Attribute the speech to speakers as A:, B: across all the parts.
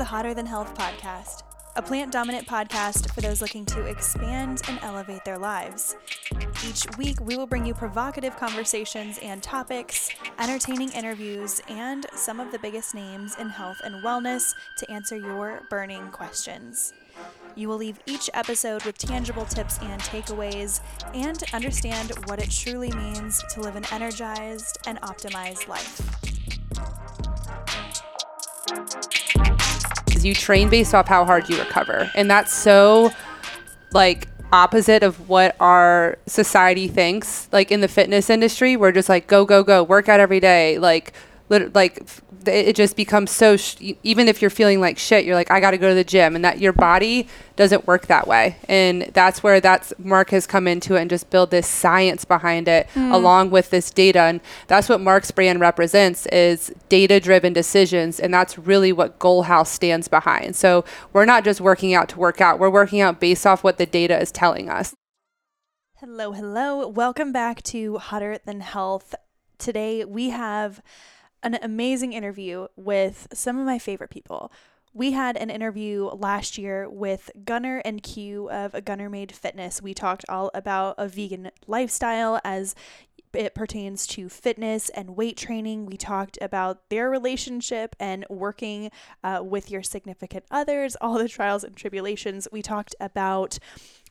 A: the Hotter Than Health podcast, a plant dominant podcast for those looking to expand and elevate their lives. Each week, we will bring you provocative conversations and topics, entertaining interviews, and some of the biggest names in health and wellness to answer your burning questions. You will leave each episode with tangible tips and takeaways and understand what it truly means to live an energized and optimized life.
B: You train based off how hard you recover. And that's so like opposite of what our society thinks. Like in the fitness industry, we're just like go go go, work out every day, like like it just becomes so sh- even if you're feeling like shit you're like i got to go to the gym and that your body doesn't work that way. And that's where that's mark has come into it and just build this science behind it mm. along with this data. And that's what mark's brand represents is data driven decisions. And that's really what goal house stands behind. So we're not just working out to work out. We're working out based off what the data is telling us.
A: Hello hello. Welcome back to hotter than health. Today we have an amazing interview with some of my favorite people. We had an interview last year with Gunner and Q of Gunner Made Fitness. We talked all about a vegan lifestyle as it pertains to fitness and weight training. We talked about their relationship and working uh, with your significant others, all the trials and tribulations. We talked about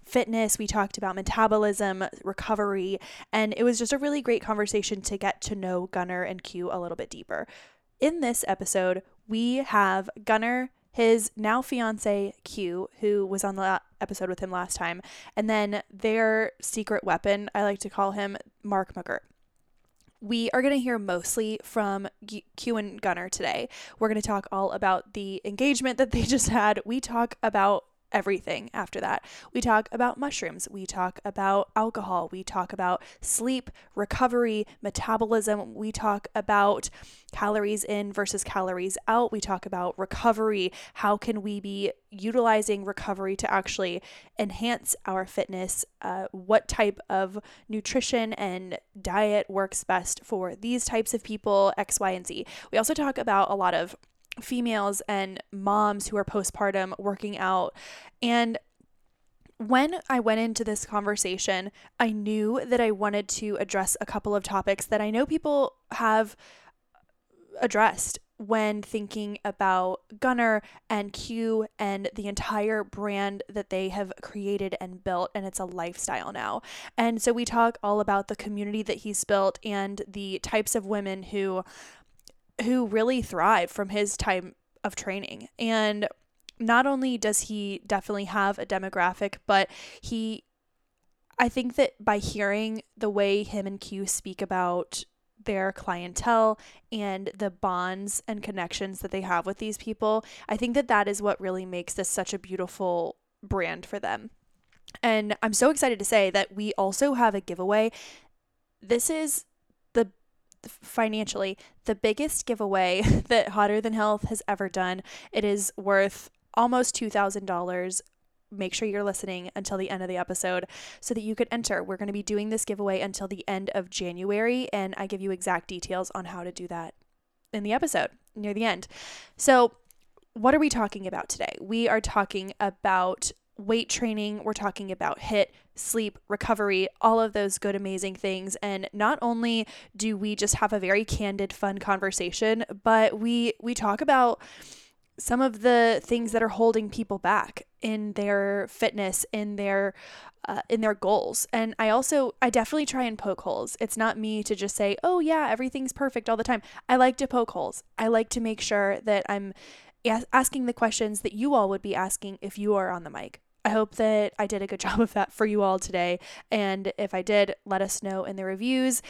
A: fitness, we talked about metabolism, recovery, and it was just a really great conversation to get to know Gunner and Q a little bit deeper. In this episode, we have Gunner, his now fiance Q, who was on the episode with him last time, and then their secret weapon, I like to call him Mark McGirt we are going to hear mostly from Q and Gunner today. We're going to talk all about the engagement that they just had. We talk about everything after that. We talk about mushrooms, we talk about alcohol, we talk about sleep, recovery, metabolism, we talk about calories in versus calories out, we talk about recovery, how can we be utilizing recovery to actually enhance our fitness, uh, what type of nutrition and diet works best for these types of people, X, Y, and Z. We also talk about a lot of females and moms who are postpartum working out. And when I went into this conversation, I knew that I wanted to address a couple of topics that I know people have addressed when thinking about Gunnar and Q and the entire brand that they have created and built, and it's a lifestyle now. And so we talk all about the community that he's built and the types of women who who really thrive from his time of training. And not only does he definitely have a demographic, but he, I think that by hearing the way him and Q speak about their clientele and the bonds and connections that they have with these people, I think that that is what really makes this such a beautiful brand for them. And I'm so excited to say that we also have a giveaway. This is financially the biggest giveaway that Hotter Than Health has ever done. It is worth almost $2,000 make sure you're listening until the end of the episode so that you could enter. We're going to be doing this giveaway until the end of January, and I give you exact details on how to do that in the episode near the end. So, what are we talking about today? We are talking about weight training, we're talking about HIIT, sleep, recovery, all of those good, amazing things. And not only do we just have a very candid, fun conversation, but we we talk about some of the things that are holding people back in their fitness, in their uh, in their goals. And I also I definitely try and poke holes. It's not me to just say, "Oh yeah, everything's perfect all the time." I like to poke holes. I like to make sure that I'm asking the questions that you all would be asking if you are on the mic. I hope that I did a good job of that for you all today. And if I did, let us know in the reviews.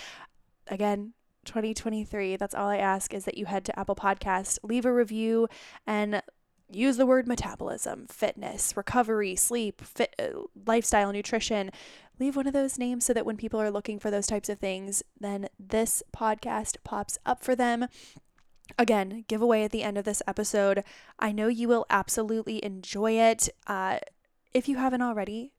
A: Again, 2023, that's all I ask is that you head to Apple Podcast, leave a review, and use the word metabolism, fitness, recovery, sleep, fit, uh, lifestyle, nutrition. Leave one of those names so that when people are looking for those types of things, then this podcast pops up for them. Again, giveaway at the end of this episode. I know you will absolutely enjoy it. Uh, if you haven't already,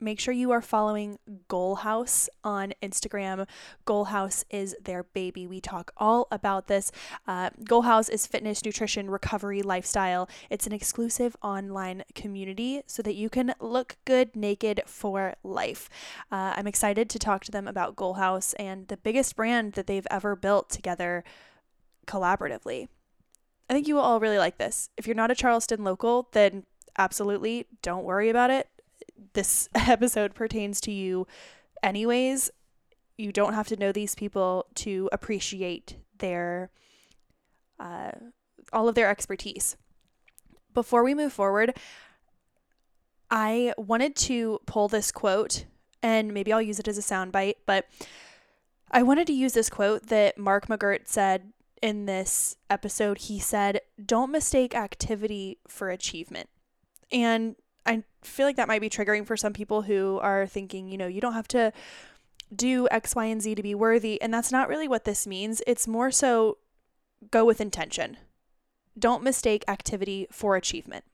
A: make sure you are following Goal House on Instagram. Goal House is their baby. We talk all about this. Uh, Goal House is fitness, nutrition, recovery, lifestyle. It's an exclusive online community so that you can look good naked for life. Uh, I'm excited to talk to them about Goal House and the biggest brand that they've ever built together collaboratively. I think you will all really like this. If you're not a Charleston local, then absolutely don't worry about it this episode pertains to you anyways. You don't have to know these people to appreciate their uh, all of their expertise. Before we move forward, I wanted to pull this quote, and maybe I'll use it as a soundbite, but I wanted to use this quote that Mark McGirt said in this episode. He said, Don't mistake activity for achievement. And I feel like that might be triggering for some people who are thinking, you know, you don't have to do X, Y, and Z to be worthy. And that's not really what this means. It's more so go with intention. Don't mistake activity for achievement.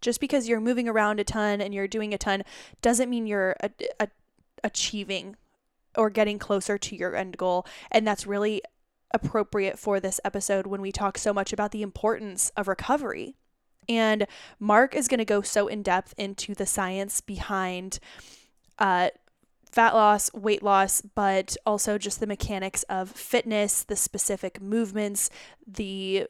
A: Just because you're moving around a ton and you're doing a ton doesn't mean you're a, a, achieving or getting closer to your end goal. And that's really appropriate for this episode when we talk so much about the importance of recovery and Mark is going to go so in depth into the science behind uh, fat loss, weight loss, but also just the mechanics of fitness, the specific movements, the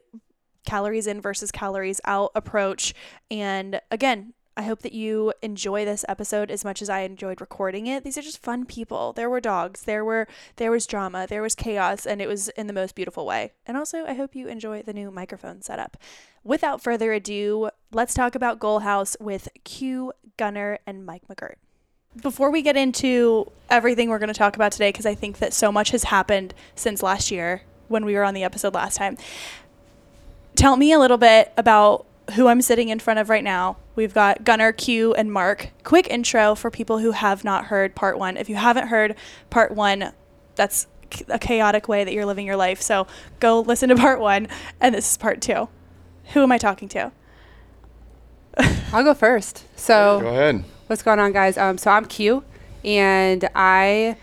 A: calories in versus calories out approach. And again, I hope that you enjoy this episode as much as I enjoyed recording it. These are just fun people. There were dogs, there were there was drama, there was chaos, and it was in the most beautiful way. And also, I hope you enjoy the new microphone setup. Without further ado, let's talk about Goal House with Q Gunner and Mike McGirt. Before we get into everything we're going to talk about today, because I think that so much has happened since last year when we were on the episode last time, tell me a little bit about who I'm sitting in front of right now. We've got Gunner, Q, and Mark. Quick intro for people who have not heard part one. If you haven't heard part one, that's a chaotic way that you're living your life. So go listen to part one, and this is part two. Who am I talking to?
B: I'll go first. So
C: go ahead.
B: What's going on, guys? Um, so I'm Q, and I.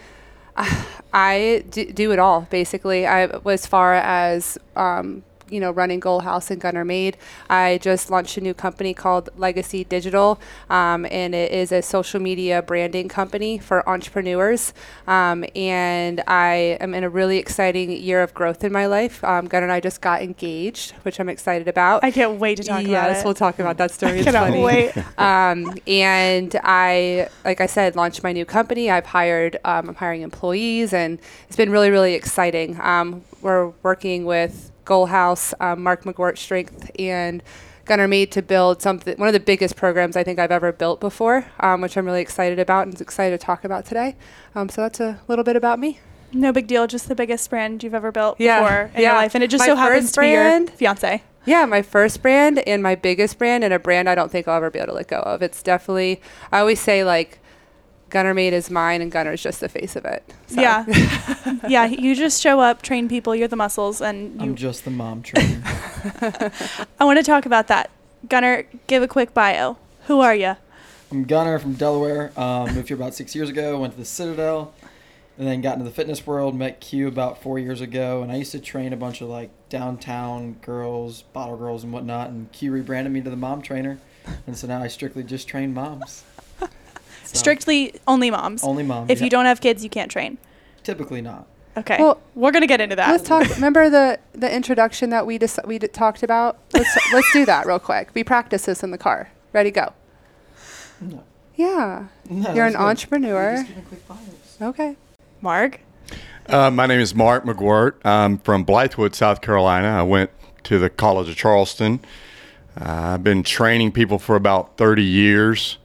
B: I do it all basically. I, as far as um, you know, running Goal House and Gunner Made. I just launched a new company called Legacy Digital, um, and it is a social media branding company for entrepreneurs. Um, and I am in a really exciting year of growth in my life. Um, Gunner and I just got engaged, which I'm excited about.
A: I can't wait to talk
B: yes,
A: about it.
B: Yes, we'll talk about that story.
A: I cannot wait.
B: Um, and I, like I said, launched my new company. I've hired, um, I'm hiring employees, and it's been really, really exciting. Um, we're working with Goal House, um, Mark McGirt Strength, and Gunner Made to build something, one of the biggest programs I think I've ever built before, um, which I'm really excited about and excited to talk about today. Um, so that's a little bit about me.
A: No big deal, just the biggest brand you've ever built
B: yeah.
A: before in
B: yeah.
A: your life, and it just
B: my
A: so happens to be your fiance.
B: Yeah, my first brand and my biggest brand, and a brand I don't think I'll ever be able to let go of. It's definitely, I always say like Gunner Made is mine, and Gunner's just the face of it.
A: So. Yeah, yeah. You just show up, train people. You're the muscles, and you
D: I'm just the mom trainer.
A: I want to talk about that. Gunner, give a quick bio. Who are you?
D: I'm Gunner from Delaware. Um, moved here about six years ago. Went to the Citadel, and then got into the fitness world. Met Q about four years ago, and I used to train a bunch of like downtown girls, bottle girls, and whatnot. And Q rebranded me to the mom trainer, and so now I strictly just train moms.
A: So Strictly only moms.
D: Only moms.
A: If yeah. you don't have kids, you can't train.
D: Typically not.
A: Okay. Well, we're gonna get into that.
B: Let's talk. remember the the introduction that we just we d- talked about. Let's let's do that real quick. We practice this in the car. Ready, go.
D: No.
B: Yeah.
D: No,
B: You're an
D: good.
B: entrepreneur. Okay.
A: Mark.
C: Uh, my name is Mark McGirt. I'm from Blythewood, South Carolina. I went to the College of Charleston. Uh, I've been training people for about 30 years.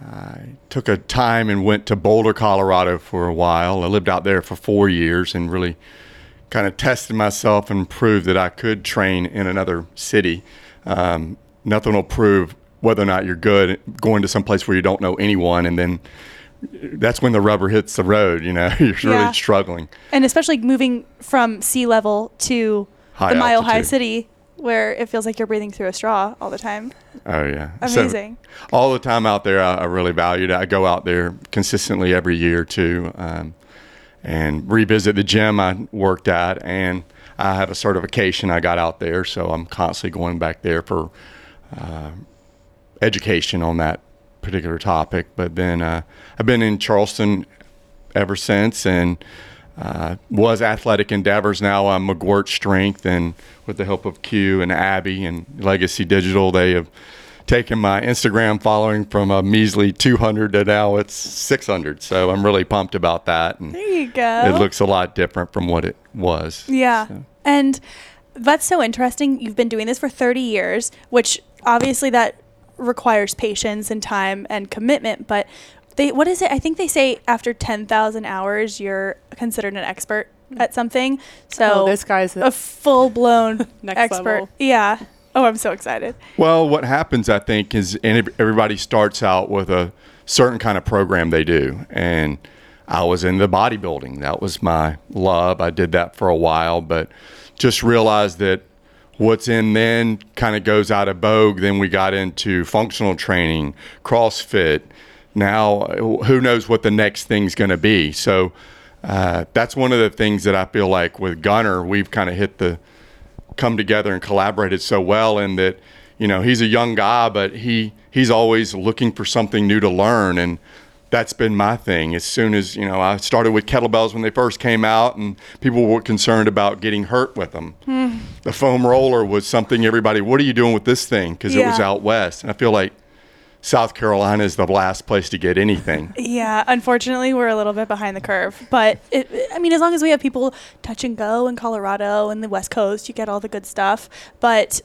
C: I took a time and went to Boulder, Colorado for a while. I lived out there for four years and really kind of tested myself and proved that I could train in another city. Um, nothing will prove whether or not you're good going to some place where you don't know anyone and then that's when the rubber hits the road, you know, you're yeah. really struggling.
A: And especially moving from sea level to
C: high
A: the mile
C: altitude.
A: high city where it feels like you're breathing through a straw all the time.
C: Oh yeah, So,
A: Amazing.
C: all the time out there, I, I really valued it. I go out there consistently every year too, um, and revisit the gym I worked at, and I have a certification I got out there, so I'm constantly going back there for uh, education on that particular topic. But then uh, I've been in Charleston ever since, and uh, was athletic endeavors. Now I'm McGuirt Strength, and with the help of Q and Abby and Legacy Digital, they have taken my Instagram following from a measly 200 to now it's 600. So I'm really pumped about that, and
A: There you go.
C: it looks a lot different from what it was.
A: Yeah.
C: So-
A: And that's so interesting. You've been doing this for 30 years, which obviously that requires patience and time and commitment, but they what is it? I think they say after 10,000 hours you're considered an expert hmm. at something. So
B: oh, this guy's
A: a full-blown expert.
B: level.
A: Yeah. Oh, I'm so excited.
C: Well, what happens, I think, is everybody starts out with a certain kind of program they do. And I was in the bodybuilding. That was my love. I did that for a while, but just realized that what's in then kind of goes out of vogue. Then we got into functional training, CrossFit. Now, who knows what the next thing's going to be? So uh, that's one of the things that I feel like with Gunner, we've kind of hit the come together and collaborated so well in that you know he's a young guy but he he's always looking for something new to learn and that's been my thing. As soon as you know i started with kettlebells when they first came out and people were concerned about getting hurt with them. The foam roller was something everybody what are you doing with this thing? Because it was out west. And i feel like south carolina is the last place to get anything
A: Yeah, unfortunately, we're a little bit behind the curve. But it, I mean, as long as we have people touch and go in Colorado and the West Coast, you get all the good stuff. But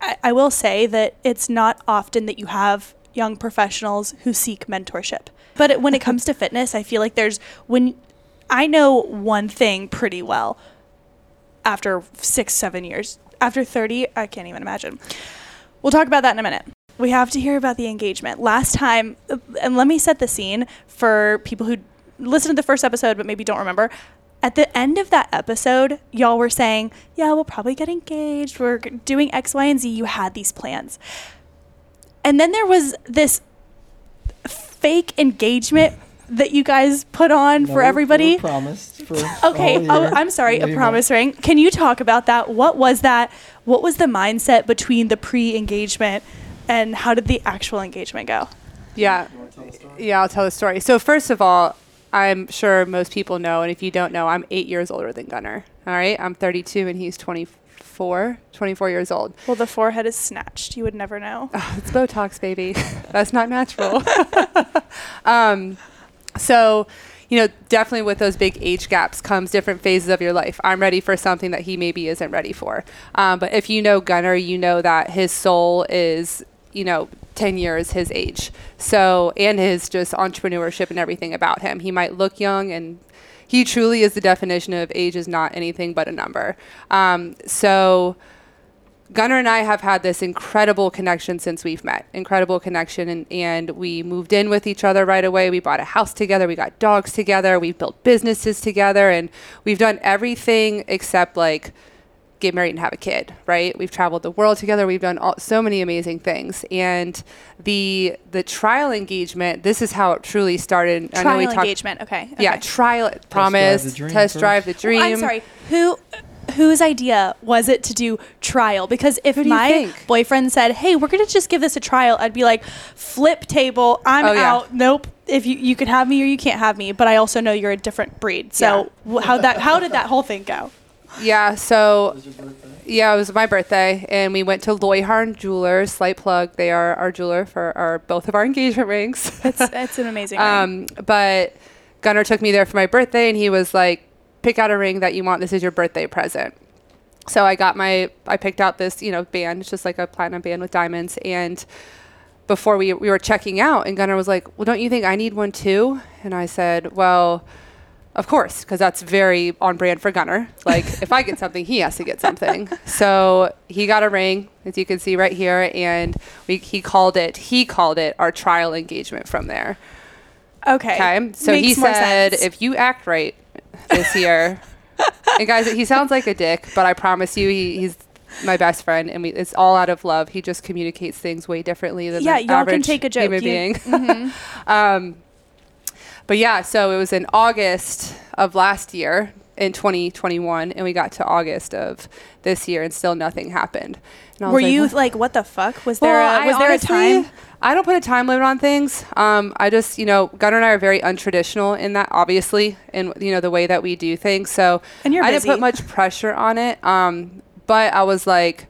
A: I, I will say that it's not often that you have young professionals who seek mentorship. But when it comes to fitness, I feel like there's when I know one thing pretty well after six, seven years. After 30, I can't even imagine. We'll talk about that in a minute. We have to hear about the engagement. Last time, and let me set the scene for people who listened to the first episode but maybe don't remember. At the end of that episode, y'all were saying, Yeah, we'll probably get engaged. We're doing X, Y, and Z. You had these plans. And then there was this fake engagement that you guys put on
D: No,
A: for
D: we- we
A: everybody.
D: promised for
A: Okay, oh, I'm sorry, a promise ring. Can you talk about that? What was that? What was the mindset between the pre-engagement and how did the actual engagement go?
B: Yeah. Yeah, I'll tell the story. So first of all, I'm sure most people know, and if you don't know, I'm eight years older than Gunnar. All right, I'm 32 and he's 24, 24 years old.
A: Well, the forehead is snatched. You would never know.
B: Oh, it's Botox, baby. That's not natural. um, so, you know, definitely with those big age gaps comes different phases of your life. I'm ready for something that he maybe isn't ready for. Um, but if you know Gunnar, you know that his soul is, you know, 10 years his age. So, and his just entrepreneurship and everything about him. He might look young and he truly is the definition of age is not anything but a number. Um, so, Gunnar and I have had this incredible connection since we've met. Incredible connection. And, and we moved in with each other right away. We bought a house together. We got dogs together. We've built businesses together. And we've done everything except like get married and have a kid, right? We've traveled the world together. We've done all, so many amazing things. And the the trial engagement, this is how it truly started. I know
A: Trial
B: we talked-
A: engagement. Okay.
B: Yeah,
A: okay.
B: trial
D: drive
B: promise,
D: the dream
B: test
D: first.
B: drive the dream.
A: Well, I'm sorry. Who whose idea was it to do trial? Because if
B: Who do you
A: my
B: think?
A: boyfriend said, "Hey, we're going to just give this a trial," I'd be like, "Flip table. I'm
B: Oh, yeah.
A: out. Nope. If you you could have me or you can't have me, but I also know you're a different breed. So wh- how that how did that whole thing go?
B: Yeah, so
D: Was your birthday?
B: Yeah, it was my birthday, and we went to Loyharn Jewelers. Slight plug, they are our jeweler for our both of our engagement rings.
A: It's it's an amazing. ring.
B: um, but Gunnar took me there for my birthday, and he was like, "Pick out a ring that you want. This is your birthday present." So I got my, I picked out this, you know, band. It's just like a platinum band with diamonds. And before we we were checking out, and Gunnar was like, "Well, don't you think I need one too?" And I said, "Well." Of course, because that's very on brand for Gunner. Like, if I get something, he has to get something. So he got a ring, as you can see right here, and we, he called it. He called it our trial engagement from there.
A: okay.
B: Okay, so
A: Makes
B: he said,
A: sense.
B: if you act right this year, and guys, he sounds like a dick, but I promise you, he, he's my best friend, and we it's all out of love. He just communicates things way differently than
A: Yeah,
B: the
A: y'all can take a joke.
B: human
A: You-
B: being.
A: Mhm.
B: Um, but yeah, so it was in August of last year in 2021, and we got to August of this year, and still nothing happened. And
A: Were
B: like,
A: you
B: "What?"
A: like, what the fuck? Was there
B: Well,
A: a,
B: I
A: was there
B: honestly-
A: a time?
B: I don't put a time limit on things. Um, I just, you know, Gunnar and I are very untraditional in that, obviously, in you know the way that we do things. So
A: And you're
B: I didn't put much pressure on it. Um, but I was like,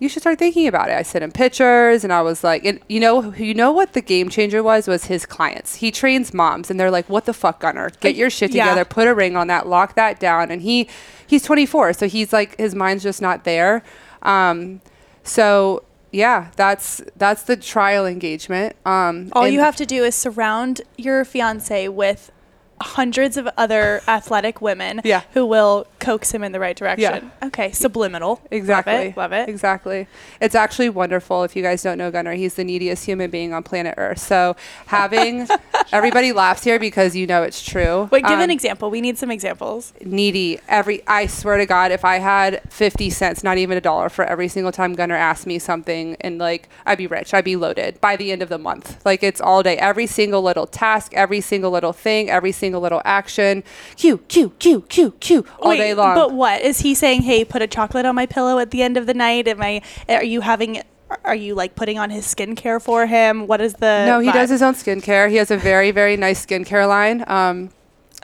B: you should start thinking about it. I sent him pictures, and I was like, and you know, you know what the game changer was was his clients. He trains moms, and they're like, "What the fuck, Gunnar? Get your shit
A: Yeah.
B: together. Put a ring on that. Lock that down." And he, he's 24, so he's like, his mind's just not there. Um, so yeah, that's that's the trial engagement. Um,
A: All you have to do is surround your fiance with hundreds of other athletic women
B: Yeah.
A: who will coax him in the right direction. Yeah. Okay, subliminal.
B: Exactly.
A: Love it. Love it.
B: Exactly. It's actually wonderful. If you guys don't know Gunnar, he's the neediest human being on planet Earth. So having everybody laughs here because you know it's true.
A: Wait, give an
B: Um,
A: example. We need some examples.
B: needy every i swear to god if i had 50 cents not even a dollar for every single time gunnar asked me something and like i'd be rich i'd be loaded by the end of the month like it's all day every single little task every single little thing every single little action q q q q q all
A: Wait,
B: day long
A: But what is he saying? Hey, put a chocolate on my pillow at the end of the night. Am I? Are you having? Are you like putting on his skincare for him? What is the?
B: no he
A: vibe?
B: does his own skincare he has a very very nice skincare line um,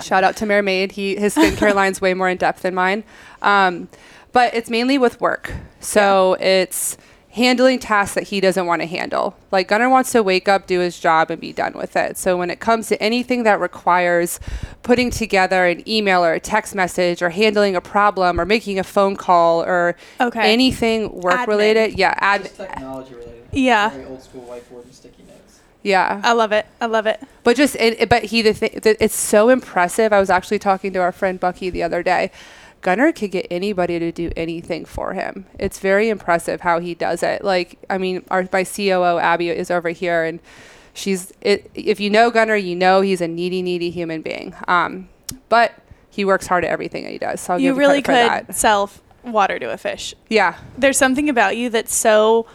B: shout out to mermaid he his skincare line's way more in depth than mine um, but it's mainly with work so it's handling tasks that he doesn't want to handle like gunnar wants to wake up do his job and be done with it so when it comes to anything that requires putting together an email or a text message or handling a problem or making a phone call or
A: Okay.
B: anything work related yeah ad-
D: Just technology related.
A: Yeah.
D: Very old school whiteboard and sticky notes.
B: yeah
A: I love it. I love it.
B: But just, it, it- but he, the thing, the, it's so impressive. I was actually talking to our friend Bucky the other day. Gunnar could get anybody to do anything for him. It's very impressive how he does it. Like, I mean, our my COO Abby is over here, and she's. It, if you know Gunnar, you know he's a needy, needy human being. Um, but he works hard at everything that he does. So I'll
A: you really could sell water to a fish.
B: Yeah,
A: There's something about you that's so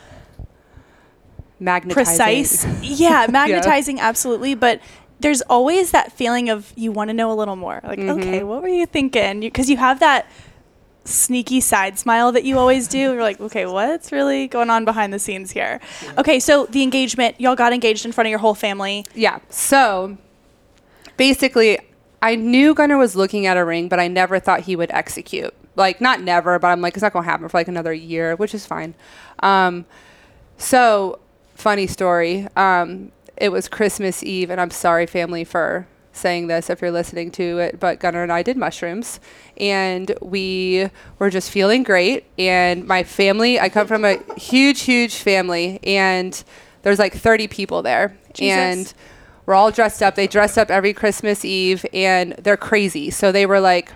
B: magnetizing.
A: precise. Yeah, magnetizing absolutely, but there's always that feeling of you want to know a little more. Like,
B: Mhm.
A: okay, what were you thinking? Because you, have that sneaky side smile that you always do. You're like, okay, what's really going on behind the scenes here? Okay, so the engagement, y'all got engaged in front of your whole family.
B: Yeah. So basically, I knew Gunnar was looking at a ring, but I never thought he would execute. Like, not never, but I'm like, it's not going to happen for like another year, which is fine. Um, so, funny story. Um, it was Christmas Eve, and I'm sorry, family, for saying this if you're listening to it, but Gunnar and I did mushrooms, and we were just feeling great. And my family, I come from a huge, huge family, and there's like 30 people there,
A: Jesus.
B: and we're all dressed up. They dress up every Christmas Eve, and they're crazy. So they were like,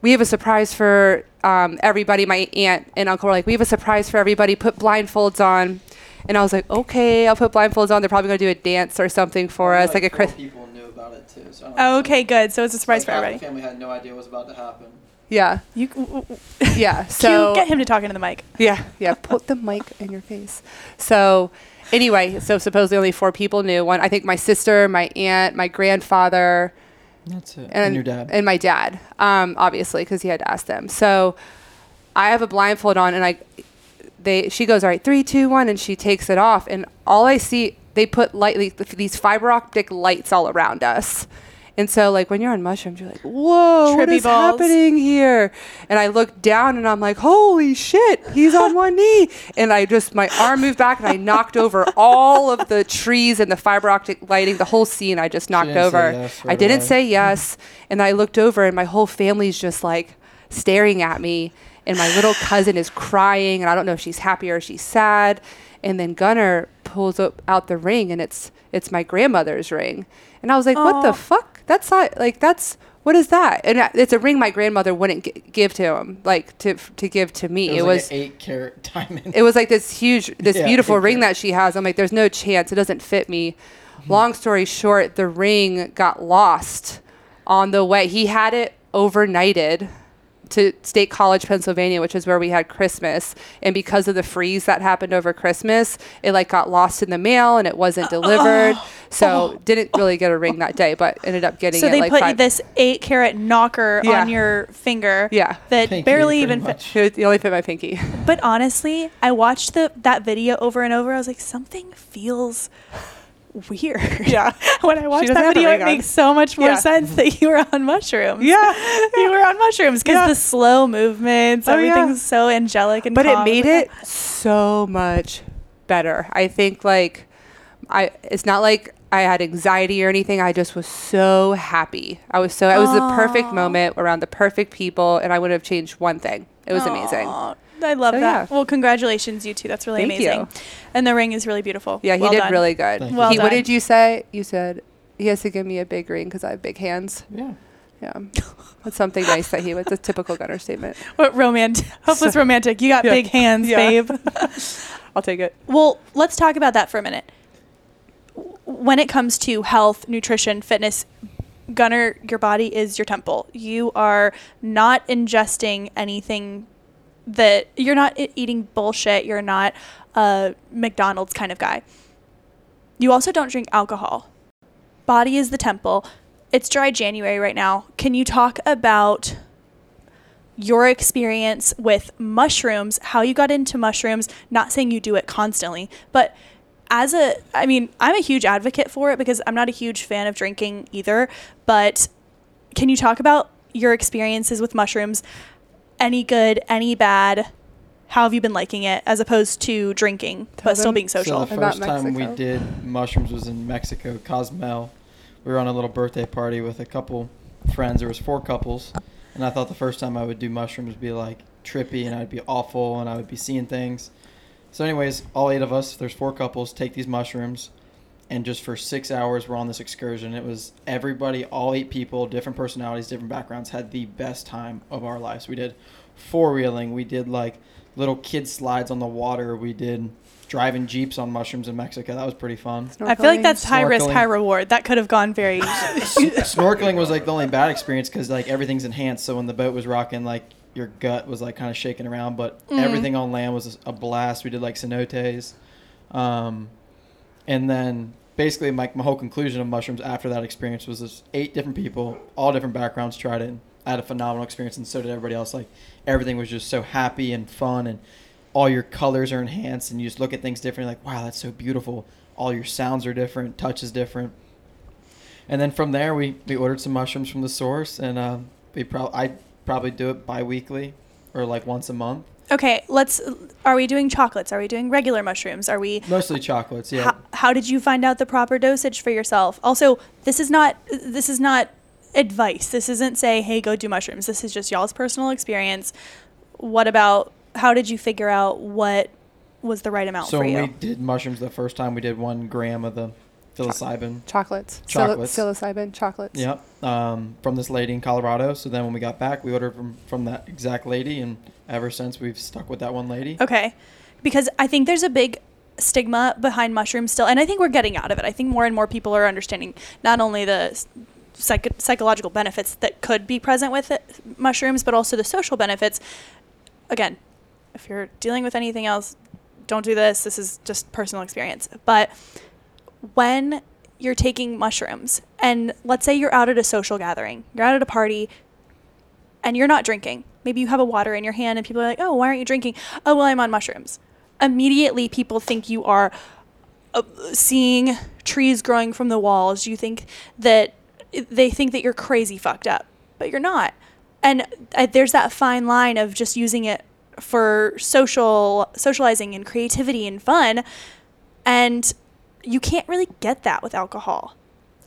B: we have a surprise for um, everybody. My aunt and uncle were like, we have a surprise for everybody. Put blindfolds on. And I was like, okay, I'll put blindfolds on. They're probably going to do a dance or something for us, like a
D: four
B: Chris.
D: people knew about it too. So I don't
A: Oh,
D: know.
A: okay, good. So it's a surprise
D: Like,
A: for
D: half the
A: everybody.
D: family had no idea what was about to happen.
B: Yeah,
A: You w- w-
B: yeah.
A: so
B: So
A: get him to talk into the mic.
B: Yeah, yeah. Put the mic in your face. So, anyway, so supposedly only four people knew. One, I think my sister, my aunt, my grandfather,
D: That's it.
B: and,
D: And, your dad.
B: and my dad, um, obviously, because he had to ask them. So, I have a blindfold on, and I, they, she goes, all right, three, two, one, and she takes it off, and all I see, they put lightly these fiber optic lights all around us. And so, like when you're on mushrooms, you're like, "Whoa, what is
A: balls.
B: happening here?" And I look down, and I'm like, "Holy shit, he's on one knee!" And I just my arm moved back, and I knocked over all of the trees and the fiber optic lighting, the whole scene. I just knocked
D: didn't say
B: over.
D: yes
B: I didn't say yes, and I looked over, and my whole family's just like staring at me, and my little cousin is crying, and I don't know if she's happy or she's sad. And then Gunnar pulls up out the ring, and it's it's my grandmother's ring, and I was like, "What the fuck? That's not like that's." What is that? And uh, it's a ring my grandmother wouldn't gi- give to him, like to to give to me.
D: it was,
B: It
D: like
B: was
D: an eight carat diamond.
B: it was like this huge this
D: Yeah,
B: beautiful ring
D: carat.
B: that she has i'm like there's no chance it doesn't fit me
D: Mm-hmm.
B: long story short the ring got lost on the way he had it overnighted to State College, Pennsylvania, which is where we had Christmas. And because of the freeze that happened over Christmas, it like got lost in the mail and it wasn't uh, delivered. Oh. so didn't really get a ring that day, but ended up getting
A: So
B: it
A: they
B: like
A: put
B: five-
A: this eight carat knocker
B: Yeah.
A: on your finger.
B: Yeah.
A: That
D: Pinky,
A: barely
D: pretty
A: even fit.
D: much.
B: It only fit my pinky.
A: But honestly, I watched the that video over and over. I was like, something feels weird.
B: Yeah.
A: when I watched that video, it
B: on.
A: makes so much more
B: Yeah.
A: sense that you were on mushrooms.
B: Yeah.
A: you were on mushrooms because
B: Yeah.
A: the slow movements,
B: Oh, yeah.
A: everything's so angelic and
B: but it made it so much better. I think like I it's not like I had anxiety or anything. I just was so happy. I was so it was the perfect moment around the perfect people and I wouldn't have changed one thing. It was amazing.
A: Aw, I love
B: So,
A: that.
B: yeah.
A: Well, congratulations, you two. That's really
B: Thank
A: amazing.
B: you.
A: And the ring is really beautiful.
B: Yeah, he
A: Well
B: did
A: done.
B: really good.
D: Thank.
A: Well
B: he, what did you say? You said he has to give me a big ring because I have big hands.
D: Yeah.
B: Yeah, that's something nice that he. It's a typical gunner statement.
A: What romantic? Hopeless
B: So-
A: romantic. You got
B: Yeah.
A: big hands,
B: Yeah.
A: babe.
B: I'll take it.
A: Well, let's talk about that for a minute. When it comes to health, nutrition, fitness, Gunner, your body is your temple. You are not ingesting anything that you're not eating bullshit. You're not a McDonald's kind of guy. You also don't drink alcohol. Body is the temple. It's dry January right now. Can you talk about your experience with mushrooms, how you got into mushrooms, not saying you do it constantly, but as a I mean, I'm a huge advocate for it because I'm not a huge fan of drinking either, but can you talk about your experiences with mushrooms? Any good, any bad? How have you been liking it as opposed to drinking,
B: Tell
A: but still
B: them.
A: being social?
D: So the
B: About
D: first time we
B: Mexico.
D: did mushrooms was in Mexico, Cozumel. We were on a little birthday party with a couple friends. There was four couples, and I thought the first time I would do mushrooms would be like trippy, and I'd be awful, and I would be seeing things. So, anyways, all eight of us, there's four couples, take these mushrooms, and just for six hours we're on this excursion. It was everybody, all eight people, different personalities, different backgrounds, had the best time of our lives. We did four wheeling, we did like little kid slides on the water, we did driving jeeps on mushrooms in Mexico. That was pretty fun.
A: I feel like that's high risk, high reward. That could have gone very
D: Snorkeling was like the only bad experience because like everything's enhanced. So when the boat was rocking, like your gut was like kind of shaking around, but
A: Mhm.
D: everything on land was a blast. We did like cenotes, um, and then basically my my whole conclusion of mushrooms after that experience was this eight different people, all different backgrounds tried it. I had a phenomenal experience, and so did everybody else. Like everything was just so happy and fun, and all your colors are enhanced, and you just look at things differently. Like wow, that's so beautiful. All your sounds are different, touch is different. And then from there, we, we ordered some mushrooms from the source, and uh, we probably I probably do it bi-weekly or like once a month.
A: Okay, let's are we doing chocolates? Are we doing regular mushrooms? Are we
D: Mostly chocolates, yeah.
A: how, how did you find out the proper dosage for yourself also this is not this is not advice this isn't say hey go do mushrooms this is just y'all's personal experience what about how did you figure out what was the right amount
D: so
A: for you
D: we did mushrooms the first time, we did one gram of the psilocybin.
B: Chocolates. Psil-
D: Chocolates.
B: Psilocybin chocolates.
D: Yep, um, from this lady in Colorado. So then when we got back, we ordered from from that exact lady, and ever since we've stuck with that one lady.
A: okay because i think there's a big stigma behind mushrooms still and i think we're getting out of it i think more and more people are understanding not only the psych- psychological benefits that could be present with it, mushrooms but also the social benefits again if you're dealing with anything else don't do this this is just personal experience but when you're taking mushrooms and let's say you're out at a social gathering you're out at a party and you're not drinking. Maybe you have a water in your hand and people are like oh why aren't you drinking? Oh well i'm on mushrooms. Immediately people think you are uh, seeing trees growing from the walls. You think that they think that you're crazy fucked up but you're not. And uh, there's that fine line of just using it for social socializing and creativity and fun. And you can't really get that with alcohol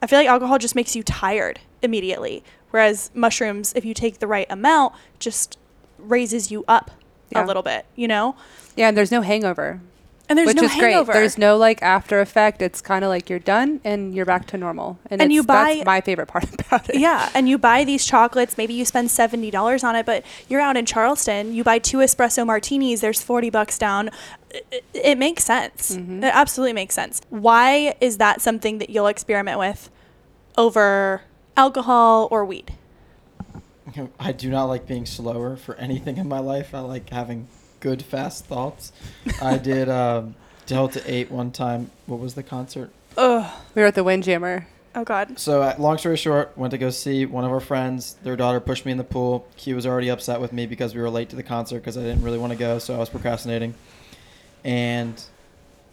A: i feel like alcohol just makes you tired immediately whereas mushrooms if you take the right amount just raises you up
B: Yeah.
A: a little bit you know
B: Yeah, and there's no hangover,
A: and there's
B: which
A: no
B: is
A: hangover
B: great. There's no like after effect. It's kind of like you're done and you're back to normal. And,
A: And you buy-
B: that's my favorite part about it.
A: yeah, and you buy these chocolates. Maybe you spend seventy dollars on it, but you're out in Charleston. You buy two espresso martinis. There's forty bucks down. It, it makes sense.
B: Mhm.
A: It absolutely makes sense. Why is that something that you'll experiment with over alcohol or weed?
D: I do not like being slower for anything in my life. I like having good, fast thoughts. I did um, Delta 8 one time. What was the concert?
A: Ugh.
B: We were at the Windjammer.
A: Oh God.
D: So, uh, long story short, went to go see one of our friends. Their daughter pushed me in the pool. Q was already upset with me because we were late to the concert because I didn't really want to go, so I was procrastinating. And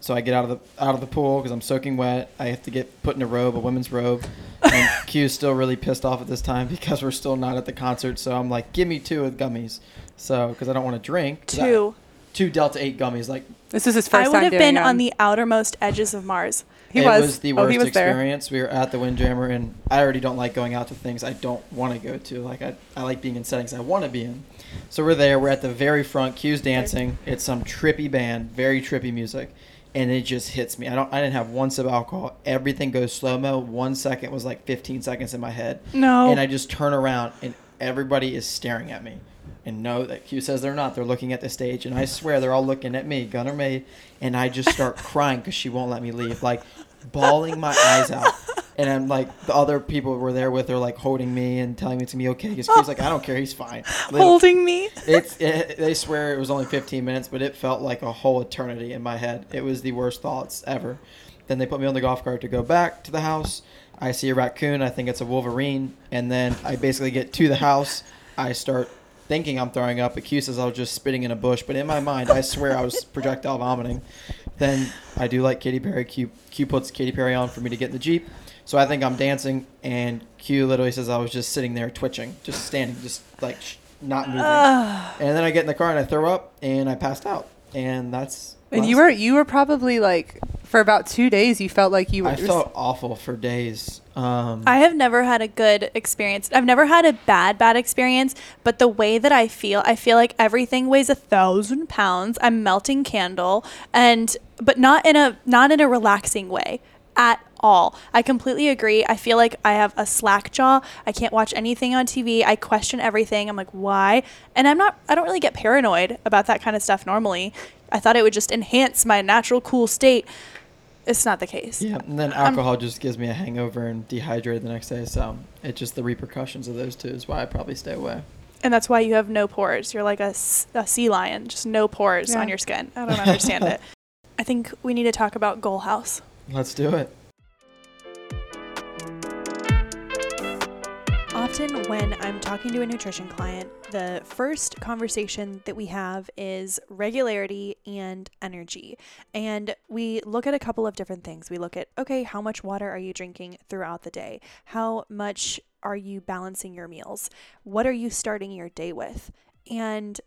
D: so I get out of the out of the pool because I'm soaking wet. I have to get put in a robe, a women's robe. And Q's still really pissed off at this time because we're still not at the concert. So I'm like, give me two of the gummies. So because I don't want to drink. 'cause I-
A: Two.
D: two Delta Eight gummies. Like
B: This is his first
A: I would
B: time
A: have been
B: them.
A: on the outermost edges of Mars.
B: He
D: it
B: was.
D: was the
B: oh,
D: worst
B: he was there.
D: experience. We were at the Windjammer, and I already don't like going out to things I don't want to go to. Like I, I like being in settings I want to be in. So we're there. We're at the very front. Q's dancing. It's some trippy band, very trippy music, and it just hits me. I don't. I didn't have one sip of alcohol. Everything goes slow mo. One second was like 15 seconds in my head,
A: No.
D: and I just turn around, and everybody is staring at me. And no, that Q says they're not. They're looking at the stage, and I swear they're all looking at me, Gunner Made, and I just start crying because she won't let me leave, like bawling my eyes out. And I'm like, the other people were there with her, like holding me and telling me it's gonna be okay. Because Q's like, I don't care, he's fine. Little-
A: Holding me.
D: it's it, they swear it was only 15 minutes, but it felt like a whole eternity in my head. It was the worst thoughts ever. Then they put me on the golf cart to go back to the house. I see a raccoon. I think it's a wolverine, and then I basically get to the house. I start thinking I'm throwing up. Q says I was just spitting in a bush, but in my mind, I swear I was projectile vomiting. Then I do like Katy Perry. Q Q puts Katy Perry on for me to get in the jeep. So I think I'm dancing, and Q literally says I was just sitting there twitching, just standing, just like sh- not moving. And then I get in the car and I throw up and I passed out. And that's
B: And you were you were probably like for about two days. You felt like you were.
D: I felt awful for days. Um,
A: I have never had a good experience. I've never had a bad, bad experience, but the way that I feel, I feel like everything weighs a thousand pounds. I'm melting candle and but not in a not in a relaxing way at all. I completely agree. I feel like I have a slack jaw. I can't watch anything on TV. I question everything. I'm like, why? And I'm not I don't really get paranoid about that kind of stuff normally. I thought it would just enhance my natural cool state. It's not the case.
D: yeah, and then um, alcohol just gives me a hangover and dehydrated the next day. So it's just the repercussions of those two is why I probably stay away.
A: And that's why you have no pores. You're like a sea lion, just no pores
B: Yeah.
A: on your skin. I don't understand it. I think we need to talk about Goal House.
D: Let's do it.
A: Often, when I'm talking to a nutrition client, the first conversation that we have is regularity and energy. And we look at a couple of different things. We look at, okay, how much water are you drinking throughout the day? How much are you balancing your meals? What are you starting your day with? And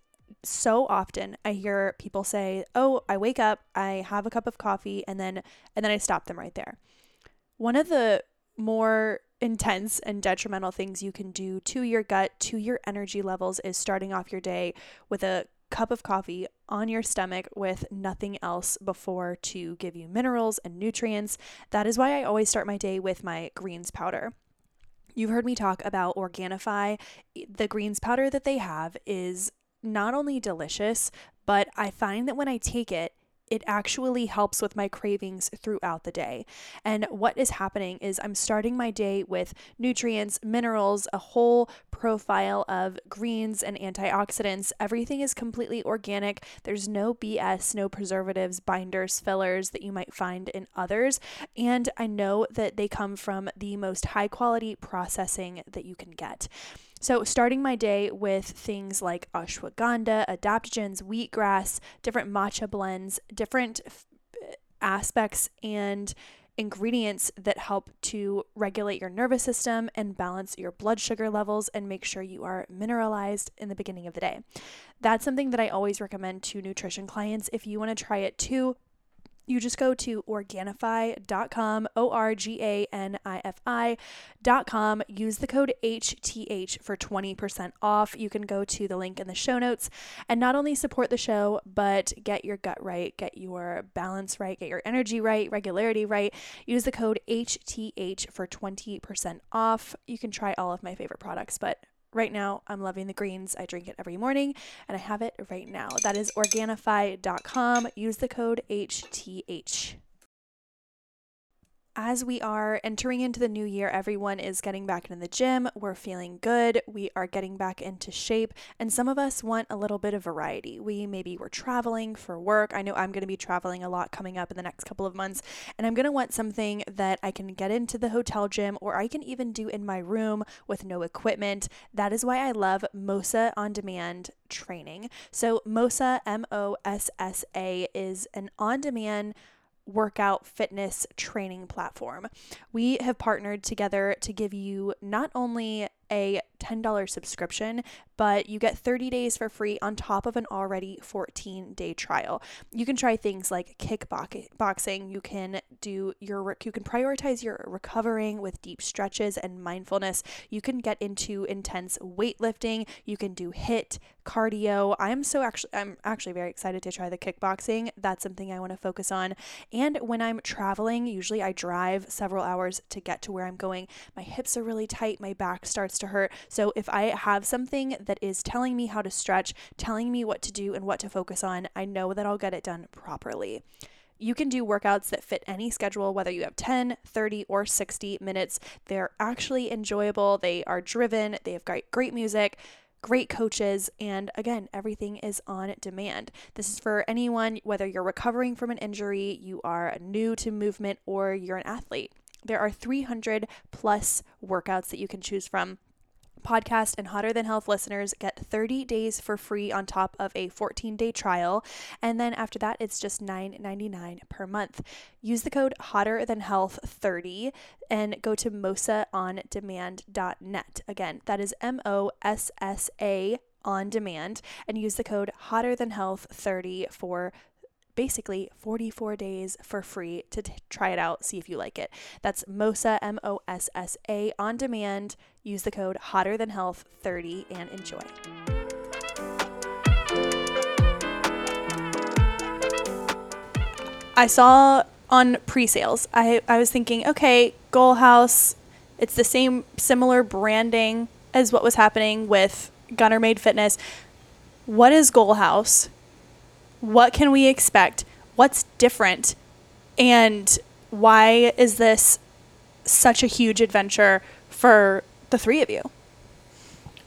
A: so often I hear people say, "Oh, I wake up, I have a cup of coffee and then and then I stop them right there." One of the more intense and detrimental things you can do to your gut, to your energy levels is starting off your day with a cup of coffee on your stomach with nothing else before to give you minerals and nutrients. That is why I always start my day with my greens powder. You've heard me talk about Organifi. The greens powder that they have is not only delicious, but I find that when I take it, it actually helps with my cravings throughout the day. And what is happening is I'm starting my day with nutrients, minerals, a whole profile of greens and antioxidants. Everything is completely organic. There's no BS, no preservatives, binders, fillers that you might find in others. And I know that they come from the most high quality processing that you can get. So, starting my day with things like ashwagandha, adaptogens, wheatgrass, different matcha blends, different f- uh, aspects and ingredients that help to regulate your nervous system and balance your blood sugar levels and make sure you are mineralized in the beginning of the day. That's something that I always recommend to nutrition clients. If you want to try it too, you just go to organifi.com, O R G A N I F I.com. Use the code HTH for 20% off. You can go to the link in the show notes and not only support the show, but get your gut right, get your balance right, get your energy right, regularity right. Use the code HTH for 20% off. You can try all of my favorite products, but Right now, I'm loving the greens. I drink it every morning and I have it right now. That is Organifi.com. Use the code HTH. As we are entering into the new year, everyone is getting back into the gym. We're feeling good. We are getting back into shape. And some of us want a little bit of variety. We maybe we're traveling for work. I know I'm going to be traveling a lot coming up in the next couple of months. And I'm going to want something that I can get into the hotel gym or I can even do in my room with no equipment. That is why I love MOSSA on demand training. So, MOSSA, M O S S A, is an on demand workout fitness training platform. We have partnered together to give you not only a $10 subscription, but you get 30 days for free on top of an already 14 day trial. You can try things like kickboxing. You can do your, you can prioritize your recovering with deep stretches and mindfulness. You can get into intense weightlifting. You can do HIIT cardio. I'm so actually, I'm actually very excited to try the kickboxing. That's something I want to focus on. And when I'm traveling, usually I drive several hours to get to where I'm going. My hips are really tight. My back starts to hurt. So if I have something that is telling me how to stretch, telling me what to do and what to focus on, I know that I'll get it done properly. You can do workouts that fit any schedule, whether you have 10, 30, or 60 minutes. They're actually enjoyable, they are driven, they have great, great music great coaches, and again, everything is on demand. This is for anyone, whether you're recovering from an injury, you are new to movement, or you're an athlete. There are 300 plus workouts that you can choose from podcast and Hotter Than Health listeners get 30 days for free on top of a 14 day trial. And then after that, it's just $9.99 per month. Use the code Hotter Than Health 30 and go to mossaondemand.net. Again, that is M O S S A on demand and use the code Hotter Than Health 30 for basically 44 days for free to t- try it out, see if you like it. That's MOSSA, M O S S A, on demand. Use the code Hotter Than Health 30 and enjoy. I saw on pre-sales. I, I was thinking, okay, Goal House, it's the same similar branding as what was happening with Gunner Made Fitness. What is Goal House? What can we expect? What's different? And why is this such a huge adventure for the three of you?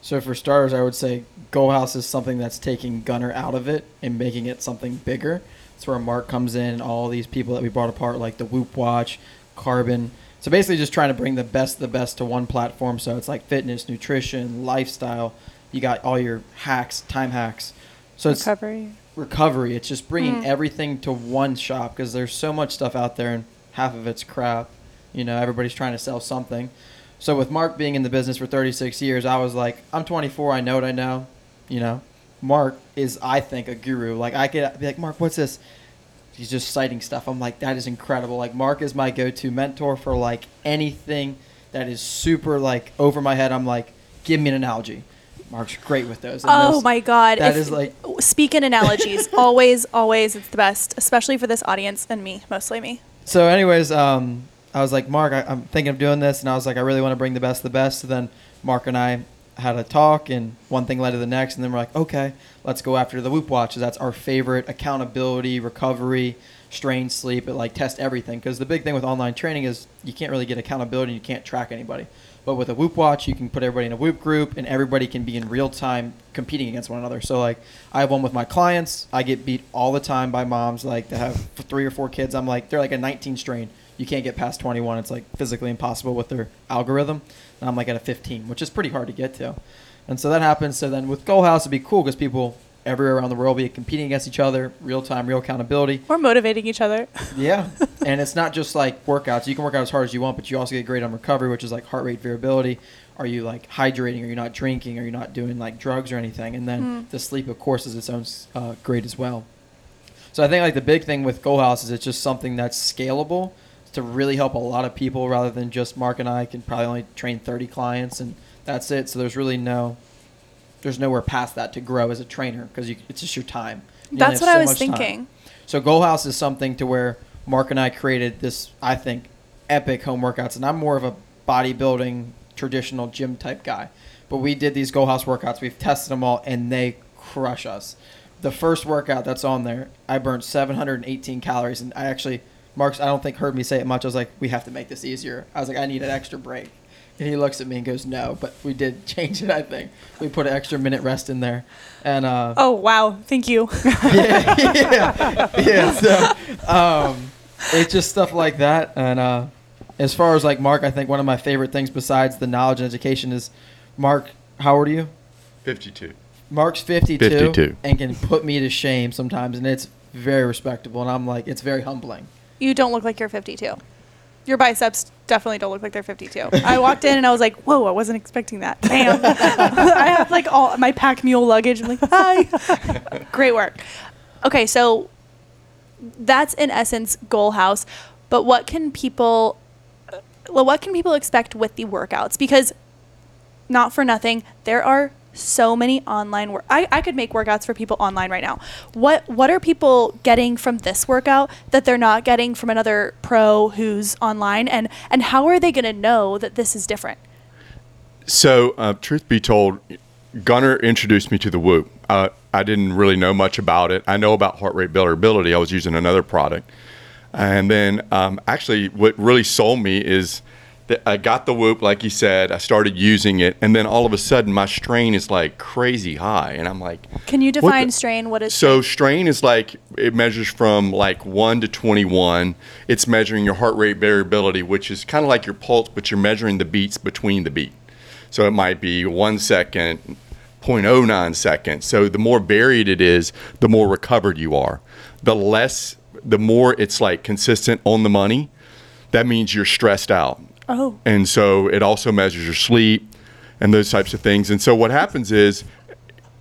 D: So for starters, I would say Goal House is something that's taking Gunner out of it and making it something bigger. That's where Mark comes in, and all these people that we brought apart, like the Whoop Watch, Carbon. So basically, just trying to bring the best, the best to one platform. So it's like fitness, nutrition, lifestyle. You got all your hacks, time hacks. So it's
B: recovery
D: recovery. It's just bringing mm. everything to one shop because there's so much stuff out there and half of it's crap. You know, everybody's trying to sell something. So with Mark being in the business for 36 years, I was like, I'm 24. I know what I know. You know, Mark is, I think, a guru. Like I could be like, Mark, what's this? He's just citing stuff. I'm like, that is incredible. Like Mark is my go-to mentor for like anything that is super like over my head. I'm like, give me an analogy. Mark's great with those.
A: And oh those, my god! That if, is like speak in analogies. always, always, it's the best, especially for this audience and me, mostly me.
D: So, anyways, um, I was like, Mark, I, am thinking of doing this, and I was like, I really want to bring the best of the best. So then Mark and I had a talk, and one thing led to the next, and then we're like, okay, let's go after the Whoop Watch. That's our favorite accountability, recovery, strain sleep. It like test everything because the big thing with online training is you can't really get accountability. And you can't track anybody. But with a Whoop Watch, you can put everybody in a Whoop group, and everybody can be in real time competing against one another. So like, I have one with my clients. I get beat all the time by moms like that have three or four kids. I'm like, they're like a 19 strain. You can't get past 21. It's like physically impossible with their algorithm. And I'm like at a 15, which is pretty hard to get to. And so that happens. So then with Goal House, it'd be cool because people everywhere around the world be competing against each other, real time, real accountability.
A: Or motivating each other.
D: yeah. and it's not just like workouts. You can work out as hard as you want, but you also get great on recovery, which is like heart rate variability. Are you like hydrating? Are you not drinking? Are you not doing like drugs or anything? And then mm. the sleep, of course, is its own uh, great as well. So I think like the big thing with Goal House is it's just something that's scalable to really help a lot of people rather than just Mark and I can probably only train 30 clients and that's it. So there's really no there's nowhere past that to grow as a trainer because it's just your time.
A: You That's what so I was thinking. Time.
D: So Goal House is something to where Mark and I created this, I think, epic home workouts, and I'm more of a bodybuilding traditional gym type guy. But we did these Goal House workouts. We've tested them all, and they crush us. The first workout that's on there, I burned 718 calories, and I actually Mark's I don't think heard me say it much. I was like, we have to make this easier. I was like, I need an extra break. And he looks at me and goes, no, but we did change it. I think we put an extra minute rest in there, and uh,
A: Oh wow, thank you.
D: yeah, yeah, yeah. So, um, it's just stuff like that. And uh, as far as like Mark, I think one of my favorite things besides the knowledge and education is Mark. How old are you?
C: 52.
D: Mark's 52,
C: 52.
D: and can put me to shame sometimes, and it's very respectable. And I'm like, it's very humbling.
A: You don't look like you're 52. Your biceps definitely don't look like they're 52. I walked in and I was like, "Whoa, I wasn't expecting that." Bam! I have like all my pack mule luggage. I'm like, "Hi." Great work. Okay, so that's in essence Goal House, but what can people well, what can people expect with the workouts? Because not for nothing, there are so many online work. I, I could make workouts for people online right now. What what are people getting from this workout that they're not getting from another pro who's online and and how are they going to know that this is different?
C: So, uh, truth be told, Gunner introduced me to the Whoop. Uh, I didn't really know much about it. I know about heart rate variability. I was using another product. And then, um, actually, what really sold me is I got the Whoop, like you said. I started using it, and then all of a sudden, my strain is like crazy high, and I'm like,
A: Can you define
C: the-
A: strain? What is
C: so strain is like it measures from like one to twenty-one. It's measuring your heart rate variability, which is kind of like your pulse, but you're measuring the beats between the beat. So it might be one second, 0.09 seconds. So the more varied it is, the more recovered you are. The less, the more it's like consistent on the money. That means you're stressed out
A: Oh,
C: and so it also measures your sleep and those types of things. And so what happens is,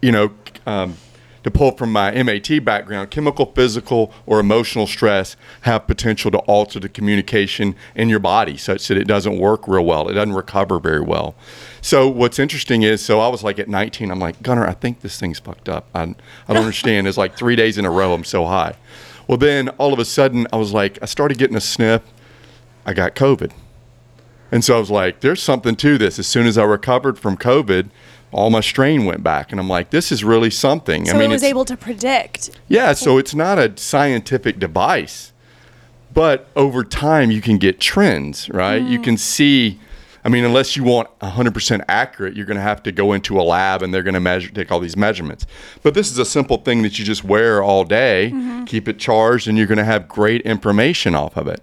C: you know, um, to pull from my MAT background, chemical, physical, or emotional stress have potential to alter the communication in your body such that it doesn't work real well. It doesn't recover very well. So what's interesting is, so I was like at 19, I'm like, Gunner, I think this thing's fucked up. I, I don't understand. It's like three days in a row I'm so high. Well, then all of a sudden I was like, I started getting a sniff. I got COVID. And so I was like, there's something to this. As soon as I recovered from COVID, all my strain went back. And I'm like, this is really something.
A: so
C: I mean,
A: it was able to predict.
C: yeah, so it's not a scientific device, but over time you can get trends, right? You mm. can see. I mean, unless you want 100% accurate, you're going to have to go into a lab and they're going to measure, take all these measurements. But this is a simple thing that you just wear all day, mm-hmm. keep it charged, and you're going to have great information off of it.